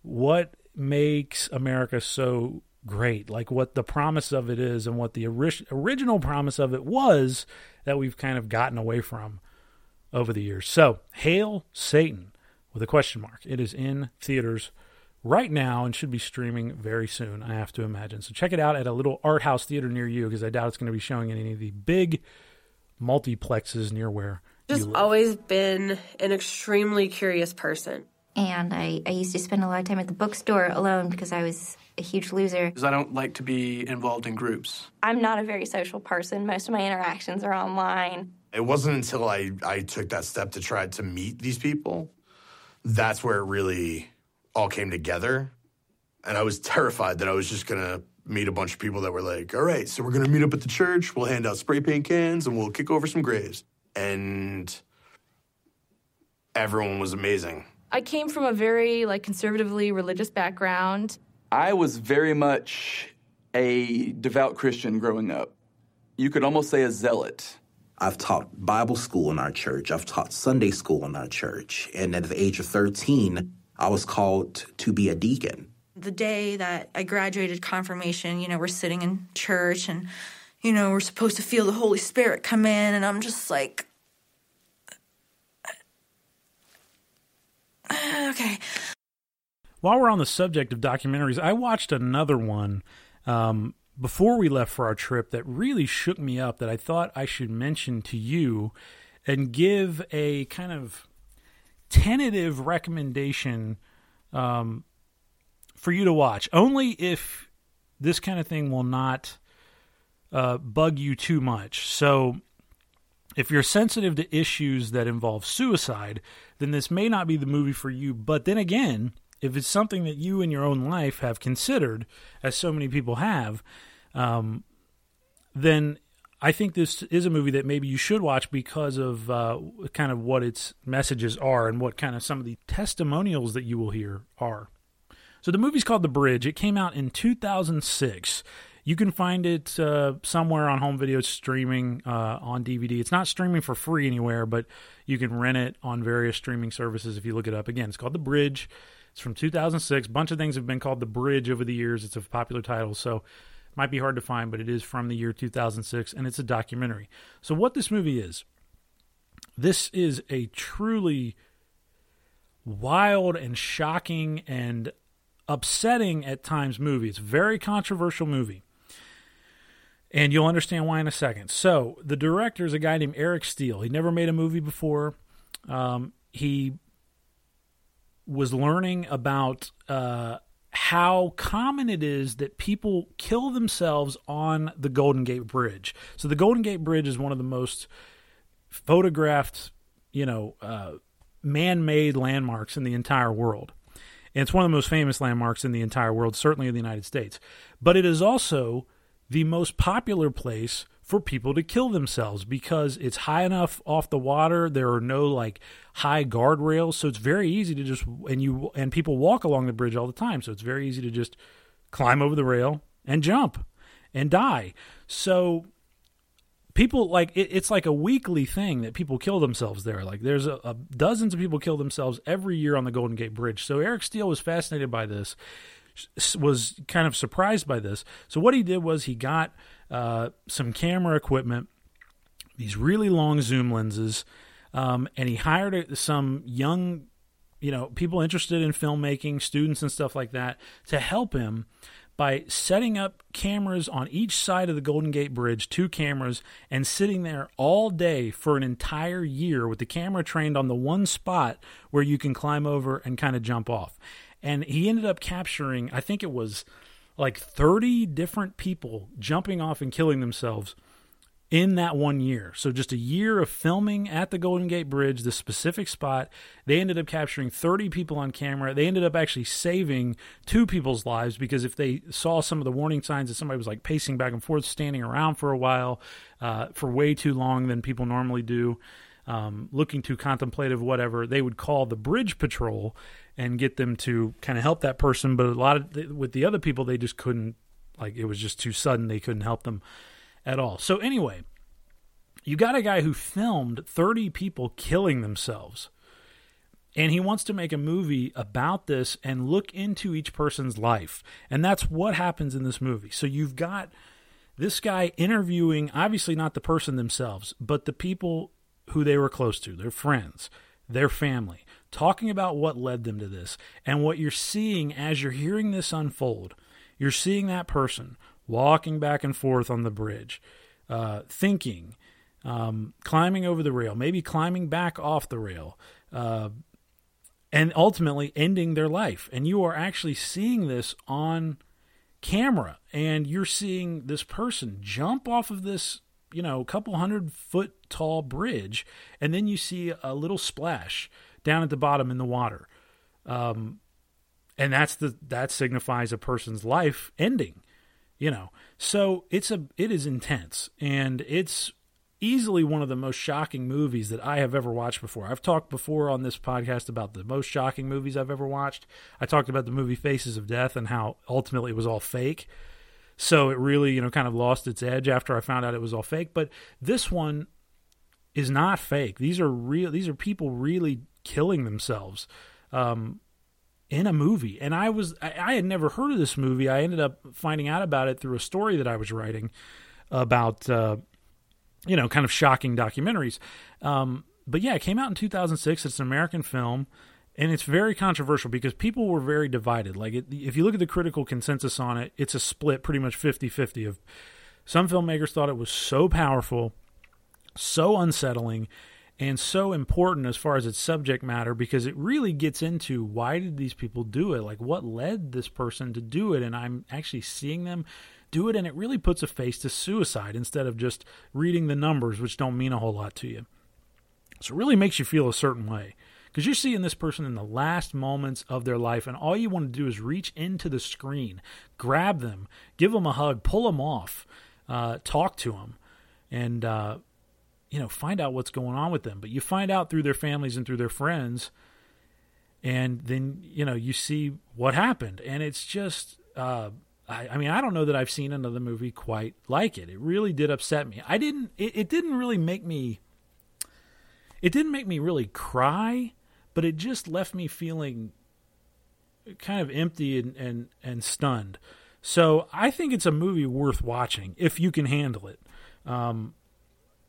what makes america so great like what the promise of it is and what the ori- original promise of it was that we've kind of gotten away from over the years. So, Hail Satan with a question mark. It is in theaters right now and should be streaming very soon, I have to imagine. So, check it out at a little art house theater near you because I doubt it's going to be showing in any of the big multiplexes near where. Just always been an extremely curious person. And I, I used to spend a lot of time at the bookstore alone because I was a huge loser. Because I don't like to be involved in groups. I'm not a very social person. Most of my interactions are online. It wasn't until I, I took that step to try to meet these people that's where it really all came together. And I was terrified that I was just going to meet a bunch of people that were like, all right, so we're going to meet up at the church, we'll hand out spray paint cans, and we'll kick over some graves. And everyone was amazing. I came from a very like conservatively religious background. I was very much a devout Christian growing up. You could almost say a zealot. I've taught Bible school in our church. I've taught Sunday school in our church. And at the age of 13, I was called to be a deacon. The day that I graduated confirmation, you know, we're sitting in church and, you know, we're supposed to feel the Holy Spirit come in. And I'm just like, [sighs] okay. While we're on the subject of documentaries, I watched another one um, before we left for our trip that really shook me up that I thought I should mention to you and give a kind of tentative recommendation um, for you to watch. Only if this kind of thing will not uh, bug you too much. So, if you're sensitive to issues that involve suicide, then this may not be the movie for you. But then again, if it's something that you in your own life have considered, as so many people have, um, then I think this is a movie that maybe you should watch because of uh, kind of what its messages are and what kind of some of the testimonials that you will hear are. So the movie's called The Bridge. It came out in 2006. You can find it uh, somewhere on home video streaming uh, on DVD. It's not streaming for free anywhere, but you can rent it on various streaming services if you look it up. Again, it's called The Bridge. It's from 2006. A bunch of things have been called The Bridge over the years. It's a popular title. So it Might be hard to find, but it is from the year 2006, and it's a documentary. So, what this movie is, this is a truly wild and shocking and upsetting at times movie. It's a very controversial movie. And you'll understand why in a second. So, the director is a guy named Eric Steel. He never made a movie before. Um, he was learning about uh, how common it is that people kill themselves on the Golden Gate Bridge. So the Golden Gate Bridge is one of the most photographed, you know, uh, man-made landmarks in the entire world. And it's one of the most famous landmarks in the entire world, certainly in the United States. But it is also the most popular place for people to kill themselves because it's high enough off the water. There are no like high guardrails, so it's very easy to just and you and people walk along the bridge all the time, so it's very easy to just climb over the rail and jump and die. So people like it, it's like a weekly thing that people kill themselves there. Like there's a, a dozens of people kill themselves every year on the Golden Gate Bridge. So Eric Steel was fascinated by this was kind of surprised by this. So what he did was he got uh, some camera equipment, these really long zoom lenses, um, and he hired some young, you know, people interested in filmmaking, students and stuff like that, to help him by setting up cameras on each side of the Golden Gate Bridge, two cameras, and sitting there all day for an entire year with the camera trained on the one spot where you can climb over and kind of jump off. And he ended up capturing i think it was like 30 different people jumping off and killing themselves in that one year. So just a year of filming at the Golden Gate Bridge, the specific spot, they ended up capturing 30 people on camera. They ended up actually saving two people's lives because if they saw some of the warning signs that somebody was like pacing back and forth, standing around for a while, uh, for way too long than people normally do, um, looking too contemplative, whatever, they would call the bridge patrol and get them to kind of help that person. But a lot of with the other people, they just couldn't. Like it was just too sudden; they couldn't help them at all. So anyway, you got a guy who filmed 30 people killing themselves. And he wants to make a movie about this and look into each person's life. And that's what happens in this movie. So you've got this guy interviewing, obviously not the person themselves, but the people who they were close to, their friends, their family talking about what led them to this. And what you're seeing as you're hearing this unfold, you're seeing that person walking back and forth on the bridge, uh, thinking, um, climbing over the rail, maybe climbing back off the rail, uh, and ultimately ending their life. And you are actually seeing this on camera, and you're seeing this person jump off of this you know, a couple hundred foot tall bridge, and then you see a little splash down at the bottom in the water. Um, and that's the that signifies a person's life ending, you know. So it's a it is intense and it's easily one of the most shocking movies that I have ever watched before. I've talked before on this podcast about the most shocking movies I've ever watched. I talked about the movie Faces of Death and how ultimately it was all fake. So it really, you know, kind of lost its edge after I found out it was all fake, but this one is not fake. These are real these are people really killing themselves um, in a movie. And I was I, I, had never heard of this movie. I ended up finding out about it through a story that I was writing about uh, you know kind of shocking documentaries. Um, but yeah, it came out in 2006. It's an American film. And it's very controversial because people were very divided. Like, it, if you look at the critical consensus on it, it's a split pretty much 50 50 of some filmmakers thought it was so powerful, so unsettling, and so important as far as its subject matter because it really gets into why did these people do it? Like what led this person to do it? And i'm actually seeing them do it and it really puts a face to suicide instead of just reading the numbers which don't mean a whole lot to you. So it really makes you feel a certain way because you're seeing this person in the last moments of their life and all you want to do is reach into the screen grab them give them a hug pull them off uh, talk to them and uh, you know, find out what's going on with them. But you find out through their families and through their friends, and then you know you see what happened, and it's just. Uh, I, mean, I don't know that I've seen another movie quite like it. It really did upset me. I didn't. It, it didn't really make me. It didn't make me really cry, but it just left me feeling kind of empty and and, and stunned So I think it's a movie worth watching if you can handle it. Um,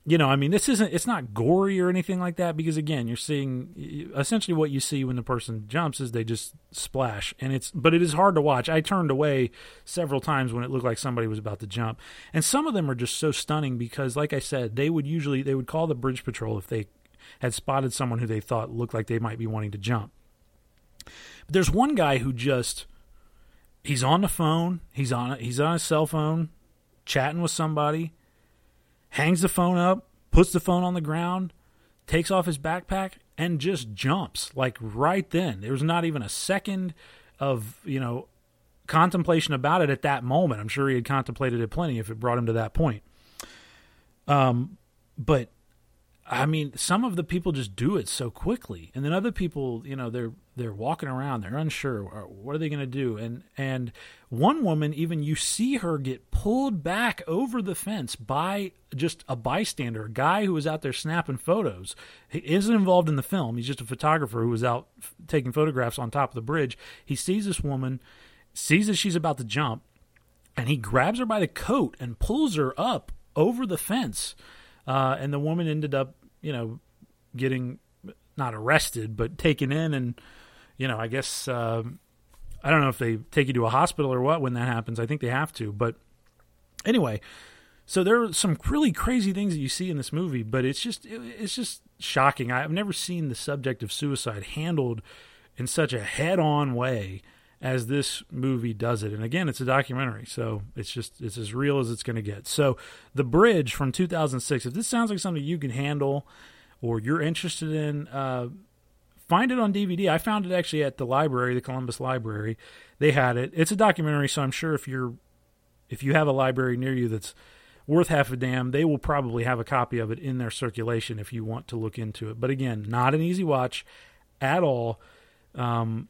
you know, I mean, this isn't, it's not gory or anything like that because, again, you're seeing essentially what you see when the person jumps is they just splash. And it's, but it is hard to watch. I turned away several times when it looked like somebody was about to jump. And some of them are just so stunning because, like I said, they would usually, they would call the bridge patrol if they had spotted someone who they thought looked like they might be wanting to jump. But there's one guy who just, he's on the phone, he's on, he's on his cell phone, chatting with somebody hangs the phone up, puts the phone on the ground, takes off his backpack, and just jumps like right then. There was not even a second of, you know, contemplation about it at that moment. I'm sure he had contemplated it plenty if it brought him to that point. Um, but I mean, some of the people just do it so quickly, and then other people, you know, they're they're walking around, they're unsure, uh, what are they going to do? And and one woman, even you see her get pulled back over the fence by just a bystander, a guy who was out there snapping photos. He isn't involved in the film; he's just a photographer who was out f- taking photographs on top of the bridge. He sees this woman, sees that she's about to jump, and he grabs her by the coat and pulls her up over the fence uh, and the woman ended up, you know, getting not arrested, but taken in, and you know, I guess uh, I don't know if they take you to a hospital or what when that happens. I think they have to, but anyway. So there are some really crazy things that you see in this movie, but it's just it, it's just shocking. I've never seen the subject of suicide handled in such a head-on way as this movie does it. And again, it's a documentary, so it's just it's as real as it's going to get. So, The Bridge from 2006. If this sounds like something you can handle or you're interested in, uh, find it on DVD. I found it actually at the library, the Columbus Library. They had it. It's a documentary, so I'm sure if you're if you have a library near you that's worth half a damn, they will probably have a copy of it in their circulation if you want to look into it. But again, not an easy watch at all. Um,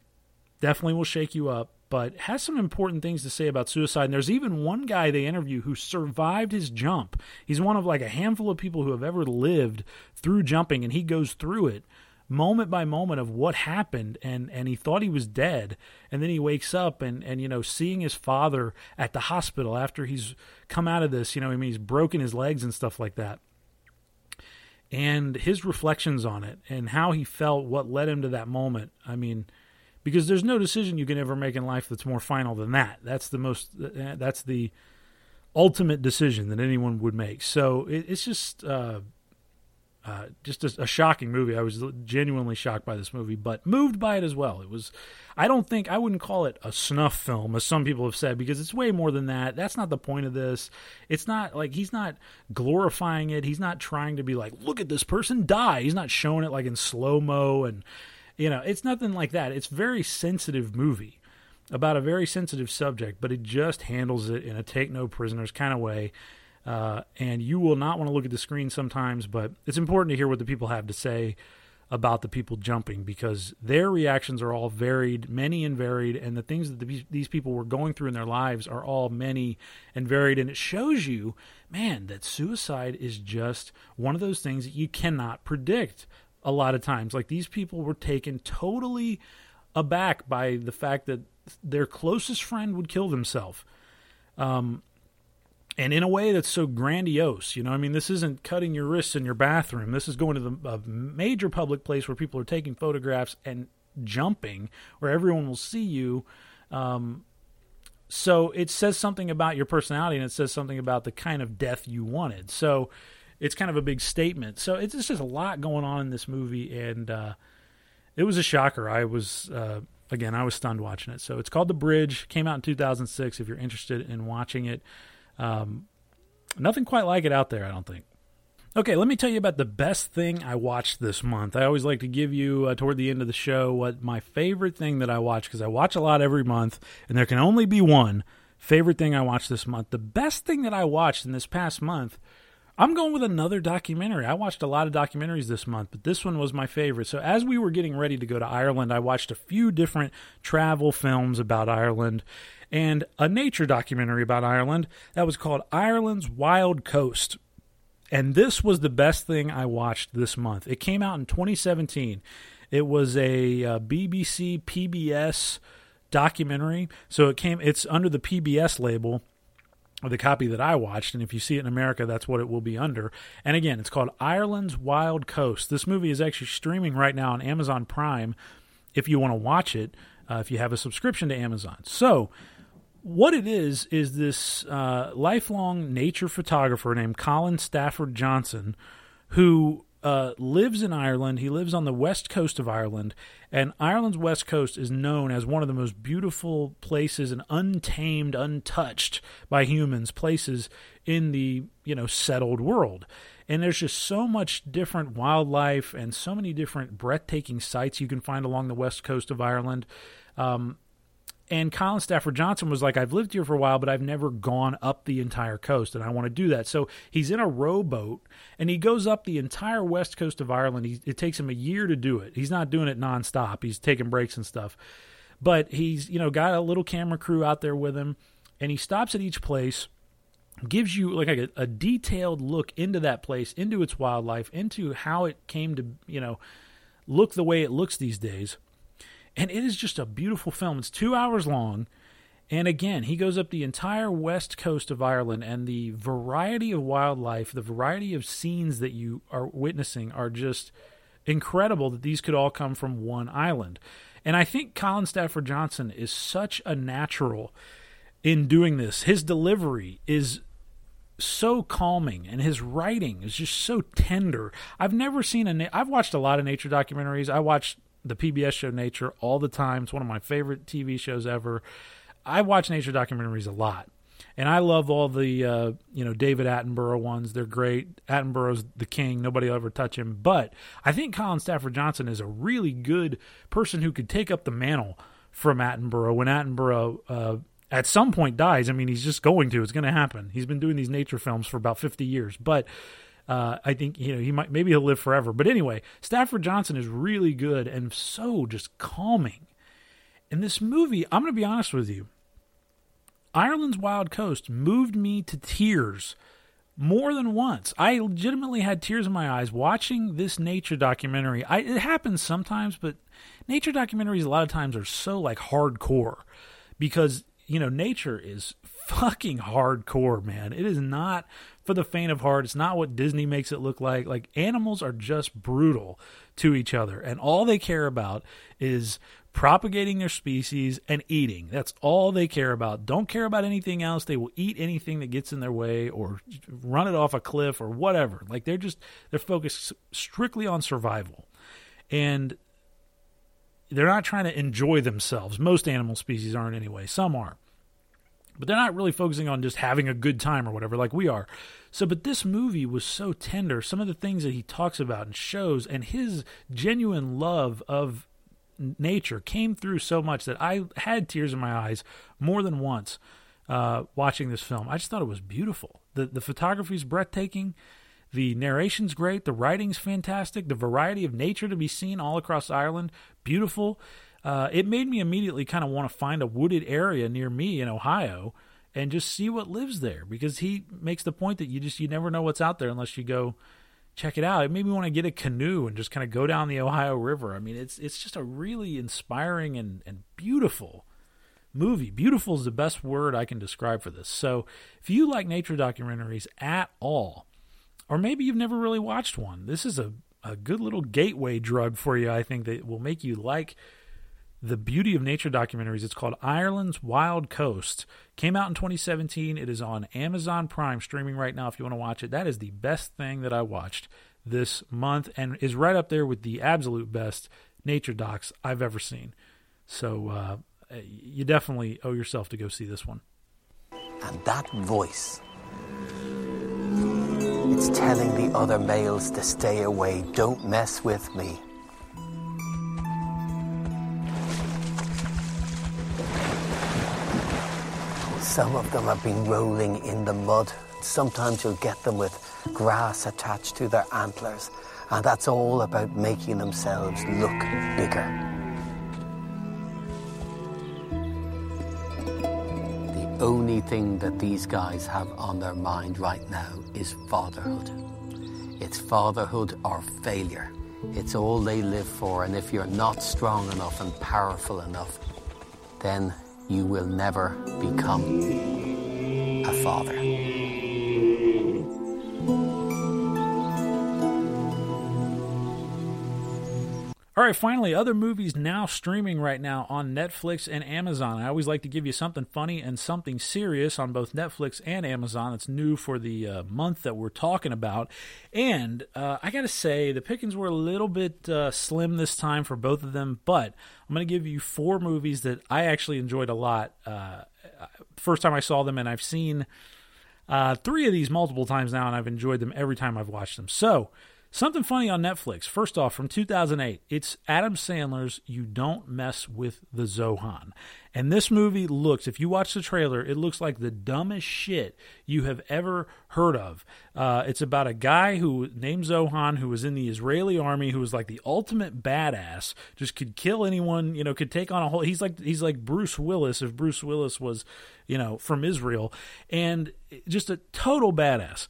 definitely will shake you up, but has some important things to say about suicide. And there's even one guy they interview who survived his jump. He's one of like a handful of people who have ever lived through jumping, and he goes through it moment by moment of what happened and and he thought he was dead and then he wakes up and and you know seeing his father at the hospital after he's come out of this you know I mean he's broken his legs and stuff like that and his reflections on it and how he felt what led him to that moment I mean because there's no decision you can ever make in life that's more final than that. That's the most. That's the ultimate decision that anyone would make. So it, it's just. Uh, uh, just a, a, shocking movie. I was genuinely shocked by this movie, but moved by it as well. It was, I don't think, I wouldn't call it a snuff film, as some people have said, because it's way more than that. That's not the point of this. It's not like he's not glorifying it. He's not trying to be like, look at this person die. He's not showing it like in slow mo and you know, it's nothing like that. It's very sensitive movie about a very sensitive subject, but it just handles it in a take no prisoners kind of way. Uh, and you will not want to look at the screen sometimes, but it's important to hear what the people have to say about the people jumping because their reactions are all varied, many and varied, and the things that the, these people were going through in their lives are all many and varied. And it shows you, man, that suicide is just one of those things that you cannot predict a lot of times. Like these people were taken totally aback by the fact that their closest friend would kill themselves. Um, and in a way that's so grandiose, you know, I mean, this isn't cutting your wrists in your bathroom. This is going to the, a major public place where people are taking photographs and jumping, where everyone will see you. Um, so it says something about your personality, and it says something about the kind of death you wanted. So it's kind of a big statement. So it's, just a lot going on in this movie, and uh, it was a shocker. I was uh, again, I was stunned watching it. So it's called The Bridge. Came out in 2006. If you're interested in watching it, um, nothing quite like it out there. I don't think. Okay, let me tell you about the best thing I watched this month. I always like to give you uh, toward the end of the show what my favorite thing that I watch because I watch a lot every month, and there can only be one favorite thing I watched this month. The best thing that I watched in this past month I'm going with another documentary. I watched a lot of documentaries this month, but this one was my favorite. So, as we were getting ready to go to Ireland, I watched a few different travel films about Ireland and a nature documentary about Ireland that was called Ireland's Wild Coast. And this was the best thing I watched this month. It came out in 2017. It was a uh, BBC PBS documentary. So it came. It's under the PBS label the copy that I watched, and if you see it in America, that's what it will be under. And again, it's called Ireland's Wild Coast. This movie is actually streaming right now on Amazon Prime. If you want to watch it, uh, if you have a subscription to Amazon, so what it is is this uh, lifelong nature photographer named Colin Stafford Johnson, who uh, lives in Ireland. He lives on the west coast of Ireland, and Ireland's west coast is known as one of the most beautiful places and untamed, untouched by humans places in the you know settled world. And there's just so much different wildlife and so many different breathtaking sights you can find along the west coast of Ireland. Um, and Colin Stafford Johnson was like, I've lived here for a while, but I've never gone up the entire coast, and I want to do that. So he's in a rowboat, and he goes up the entire west coast of Ireland. He, it takes him a year to do it. He's not doing it nonstop. He's taking breaks and stuff, but he's you know got a little camera crew out there with him, and he stops at each place, gives you like a, a detailed look into that place, into its wildlife, into how it came to you know look the way it looks these days and it is just a beautiful film. It's two hours long. And again, he goes up the entire west coast of Ireland, and the variety of wildlife, the variety of scenes that you are witnessing are just incredible that these could all come from one island. And I think Colin Stafford Johnson is such a natural in doing this. His delivery is so calming and his writing is just so tender. I've never seen a I've watched a lot of nature documentaries. I watched the PBS show Nature all the time. It's one of my favorite TV shows ever. I watch nature documentaries a lot. And I love all the uh, you know David Attenborough ones. They're great. Attenborough's the king. Nobody will ever touch him. But I think Colin Stafford Johnson is a really good person who could take up the mantle from Attenborough when Attenborough uh, at some point dies. I mean, he's just going to. It's going to happen. He's been doing these nature films for about fifty years, but uh, I think you know he might maybe he'll live forever. But anyway, Stafford Johnson is really good and so just calming. In this movie, I'm going to be honest with you. Ireland's Wild Coast moved me to tears more than once. I legitimately had tears in my eyes watching this nature documentary. I, it happens sometimes, but nature documentaries a lot of times are so like hardcore because you know nature is fucking hardcore, man. It is not for the faint of heart. It's not what Disney makes it look like. Like animals are just brutal to each other, and all they care about is propagating their species and eating. That's all they care about. Don't care about anything else. They will eat anything that gets in their way or run it off a cliff or whatever. Like they're just they're focused strictly on survival. And they're not trying to enjoy themselves. Most animal species aren't anyway. Some are but they're not really focusing on just having a good time or whatever like we are. So, but this movie was so tender. Some of the things that he talks about and shows, and his genuine love of nature came through so much that I had tears in my eyes more than once uh, watching this film. I just thought it was beautiful. The the photography is breathtaking. The narration's great. The writing's fantastic. The variety of nature to be seen all across Ireland, beautiful uh, it made me immediately kind of want to find a wooded area near me in Ohio and just see what lives there because he makes the point that you just you never know what's out there unless you go check it out. It made me want to get a canoe and just kind of go down the Ohio River. I mean, it's it's just a really inspiring and, and beautiful movie. Beautiful is the best word I can describe for this. So if you like nature documentaries at all, or maybe you've never really watched one, this is a, a good little gateway drug for you, I think, that will make you like the beauty of nature documentaries. It's called Ireland's Wild Coast. Came out in 2017. It is on Amazon Prime streaming right now if you want to watch it. That is the best thing that I watched this month and is right up there with the absolute best nature docs I've ever seen. So uh, you definitely owe yourself to go see this one. And that voice. It's telling the other males to stay away. Don't mess with me. Some of them have been rolling in the mud. Sometimes you'll get them with grass attached to their antlers, and that's all about making themselves look bigger. The only thing that these guys have on their mind right now is fatherhood. It's fatherhood or failure. It's all they live for, and if you're not strong enough and powerful enough, then you will never become a father. All right, finally, other movies now streaming right now on Netflix and Amazon. I always like to give you something funny and something serious on both Netflix and Amazon. It's new for the uh, month that we're talking about. And uh, I got to say, the pickings were a little bit uh, slim this time for both of them, but I'm going to give you four movies that I actually enjoyed a lot. Uh, first time I saw them, and I've seen uh, three of these multiple times now, and I've enjoyed them every time I've watched them. So, Something funny on Netflix. First off, from 2008, it's Adam Sandler's You Don't Mess with the Zohan. And this movie looks, if you watch the trailer, it looks like the dumbest shit you have ever heard of. Uh, it's about a guy who named Zohan who was in the Israeli army who was like the ultimate badass, just could kill anyone, you know, could take on a whole. He's like he's like Bruce Willis if Bruce Willis was, you know, from Israel, and just a total badass.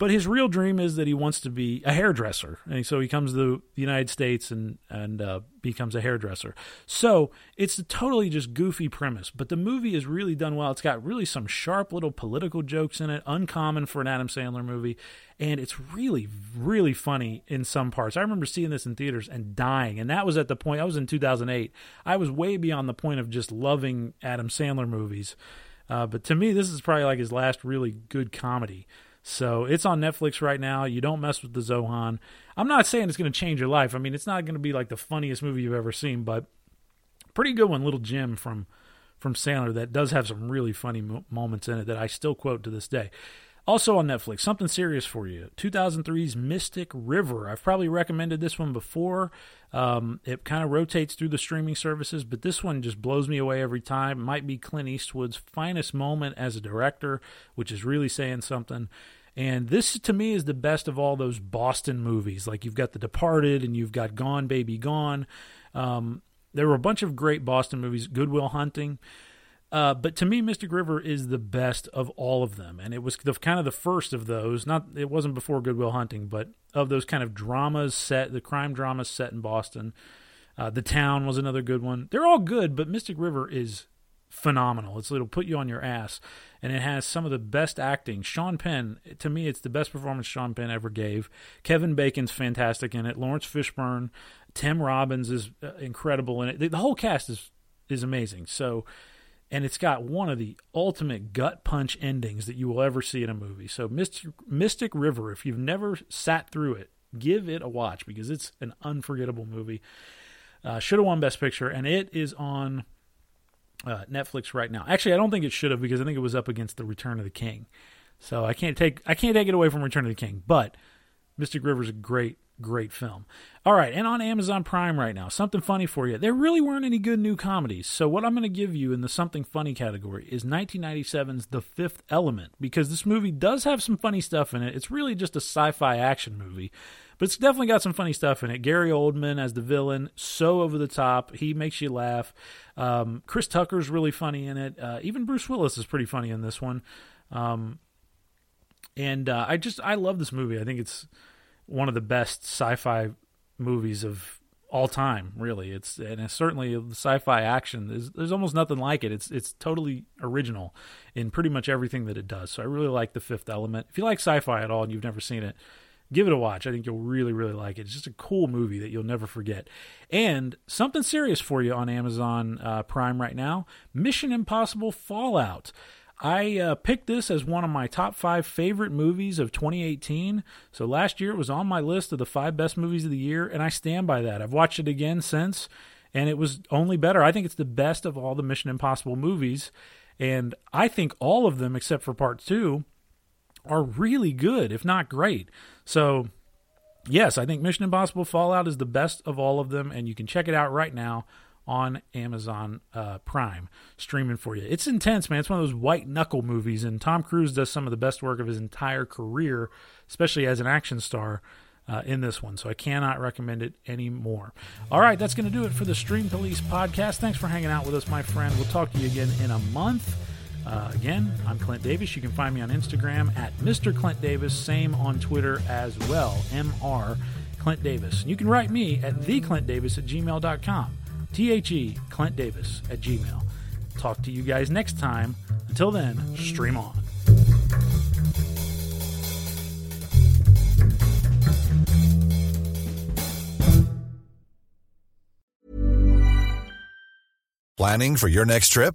But his real dream is that he wants to be a hairdresser, and so he comes to the United States and and uh, becomes a hairdresser. So it's a totally just goofy premise, but the movie is really done well. It's got really some sharp little political jokes in it, uncommon for an Adam Sandler movie, and it's really really funny in some parts. I remember seeing this in theaters and dying, and that was at the point I was in 2008. I was way beyond the point of just loving Adam Sandler movies. Uh, but to me, this is probably like his last really good comedy. So it's on Netflix right now. You don't mess with the Zohan. I'm not saying it's going to change your life. I mean, it's not going to be like the funniest movie you've ever seen, but pretty good one, Little Jim from from Sandler that does have some really funny mo- moments in it that I still quote to this day. Also on Netflix, something serious for you. 2003's Mystic River. I've probably recommended this one before. Um, it kind of rotates through the streaming services, but this one just blows me away every time. Might be Clint Eastwood's finest moment as a director, which is really saying something. And this to me is the best of all those Boston movies. Like you've got The Departed and you've got Gone Baby Gone. Um, there were a bunch of great Boston movies. Good Will Hunting. Uh, but to me, Mystic River is the best of all of them, and it was the kind of the first of those. Not it wasn't before Good Will Hunting, but of those kind of dramas set, the crime dramas set in Boston. Uh, the Town was another good one. They're all good, but Mystic River is phenomenal. It's it'll put you on your ass, and it has some of the best acting. Sean Penn, to me, it's the best performance Sean Penn ever gave. Kevin Bacon's fantastic in it. Laurence Fishburne, Tim Robbins is uh, incredible in it. The, the whole cast is is amazing. So and it's got one of the ultimate gut punch endings that you will ever see in a movie. So Mystic, Mystic River, if you've never sat through it, give it a watch because it's an unforgettable movie. Uh, should have won Best Picture, and it is on uh, Netflix right now. Actually, I don't think it should have because I think it was up against The Return of the King. So I can't take I can't take it away from Return of the King, but Mystic River is a great great film. All right, and on Amazon Prime right now, something funny for you. There really weren't any good new comedies. So, what I'm going to give you in the something funny category is 1997's The Fifth Element, because this movie does have some funny stuff in it. It's really just a sci fi action movie, but it's definitely got some funny stuff in it. Gary Oldman as the villain, so over the top. He makes you laugh. Um, Chris Tucker's really funny in it. Uh, even Bruce Willis is pretty funny in this one. Um, and uh, I just, I love this movie. I think it's one of the best sci-fi movies of all time. Really, it's and it's certainly the sci-fi action. There's, there's almost nothing like it. It's it's totally original in pretty much everything that it does. So I really like the Fifth Element. If you like sci-fi at all and you've never seen it, give it a watch. I think you'll really, really like it. It's just a cool movie that you'll never forget. And something serious for you on Amazon uh, Prime right now Mission Impossible Fallout. I uh, picked this as one of my top five favorite movies of 2018. So last year it was on my list of the five best movies of the year, and I stand by that. I've watched it again since, and it was only better. I think it's the best of all the Mission Impossible movies, and I think all of them, except for part two, are really good, if not great. So, yes, I think Mission Impossible Fallout is the best of all of them, and you can check it out right now on Amazon uh, Prime, streaming for you. It's intense, man. It's one of those white knuckle movies, and Tom Cruise does some of the best work of his entire career, especially as an action star. Uh, in this one, so I cannot recommend it anymore. All right, that's going to do it for the Stream Police podcast. Thanks for hanging out with us, my friend. We'll talk to you again in a month. Uh, again, I'm Clint Davis. You can find me on Instagram at Mr. Clint Davis. Same on Twitter as well, Mr. Clint Davis. You can write me at theclintdavis at gmail.com. T H E Clint Davis at Gmail. talk to you guys next time. Until then, stream on. Planning for your next trip?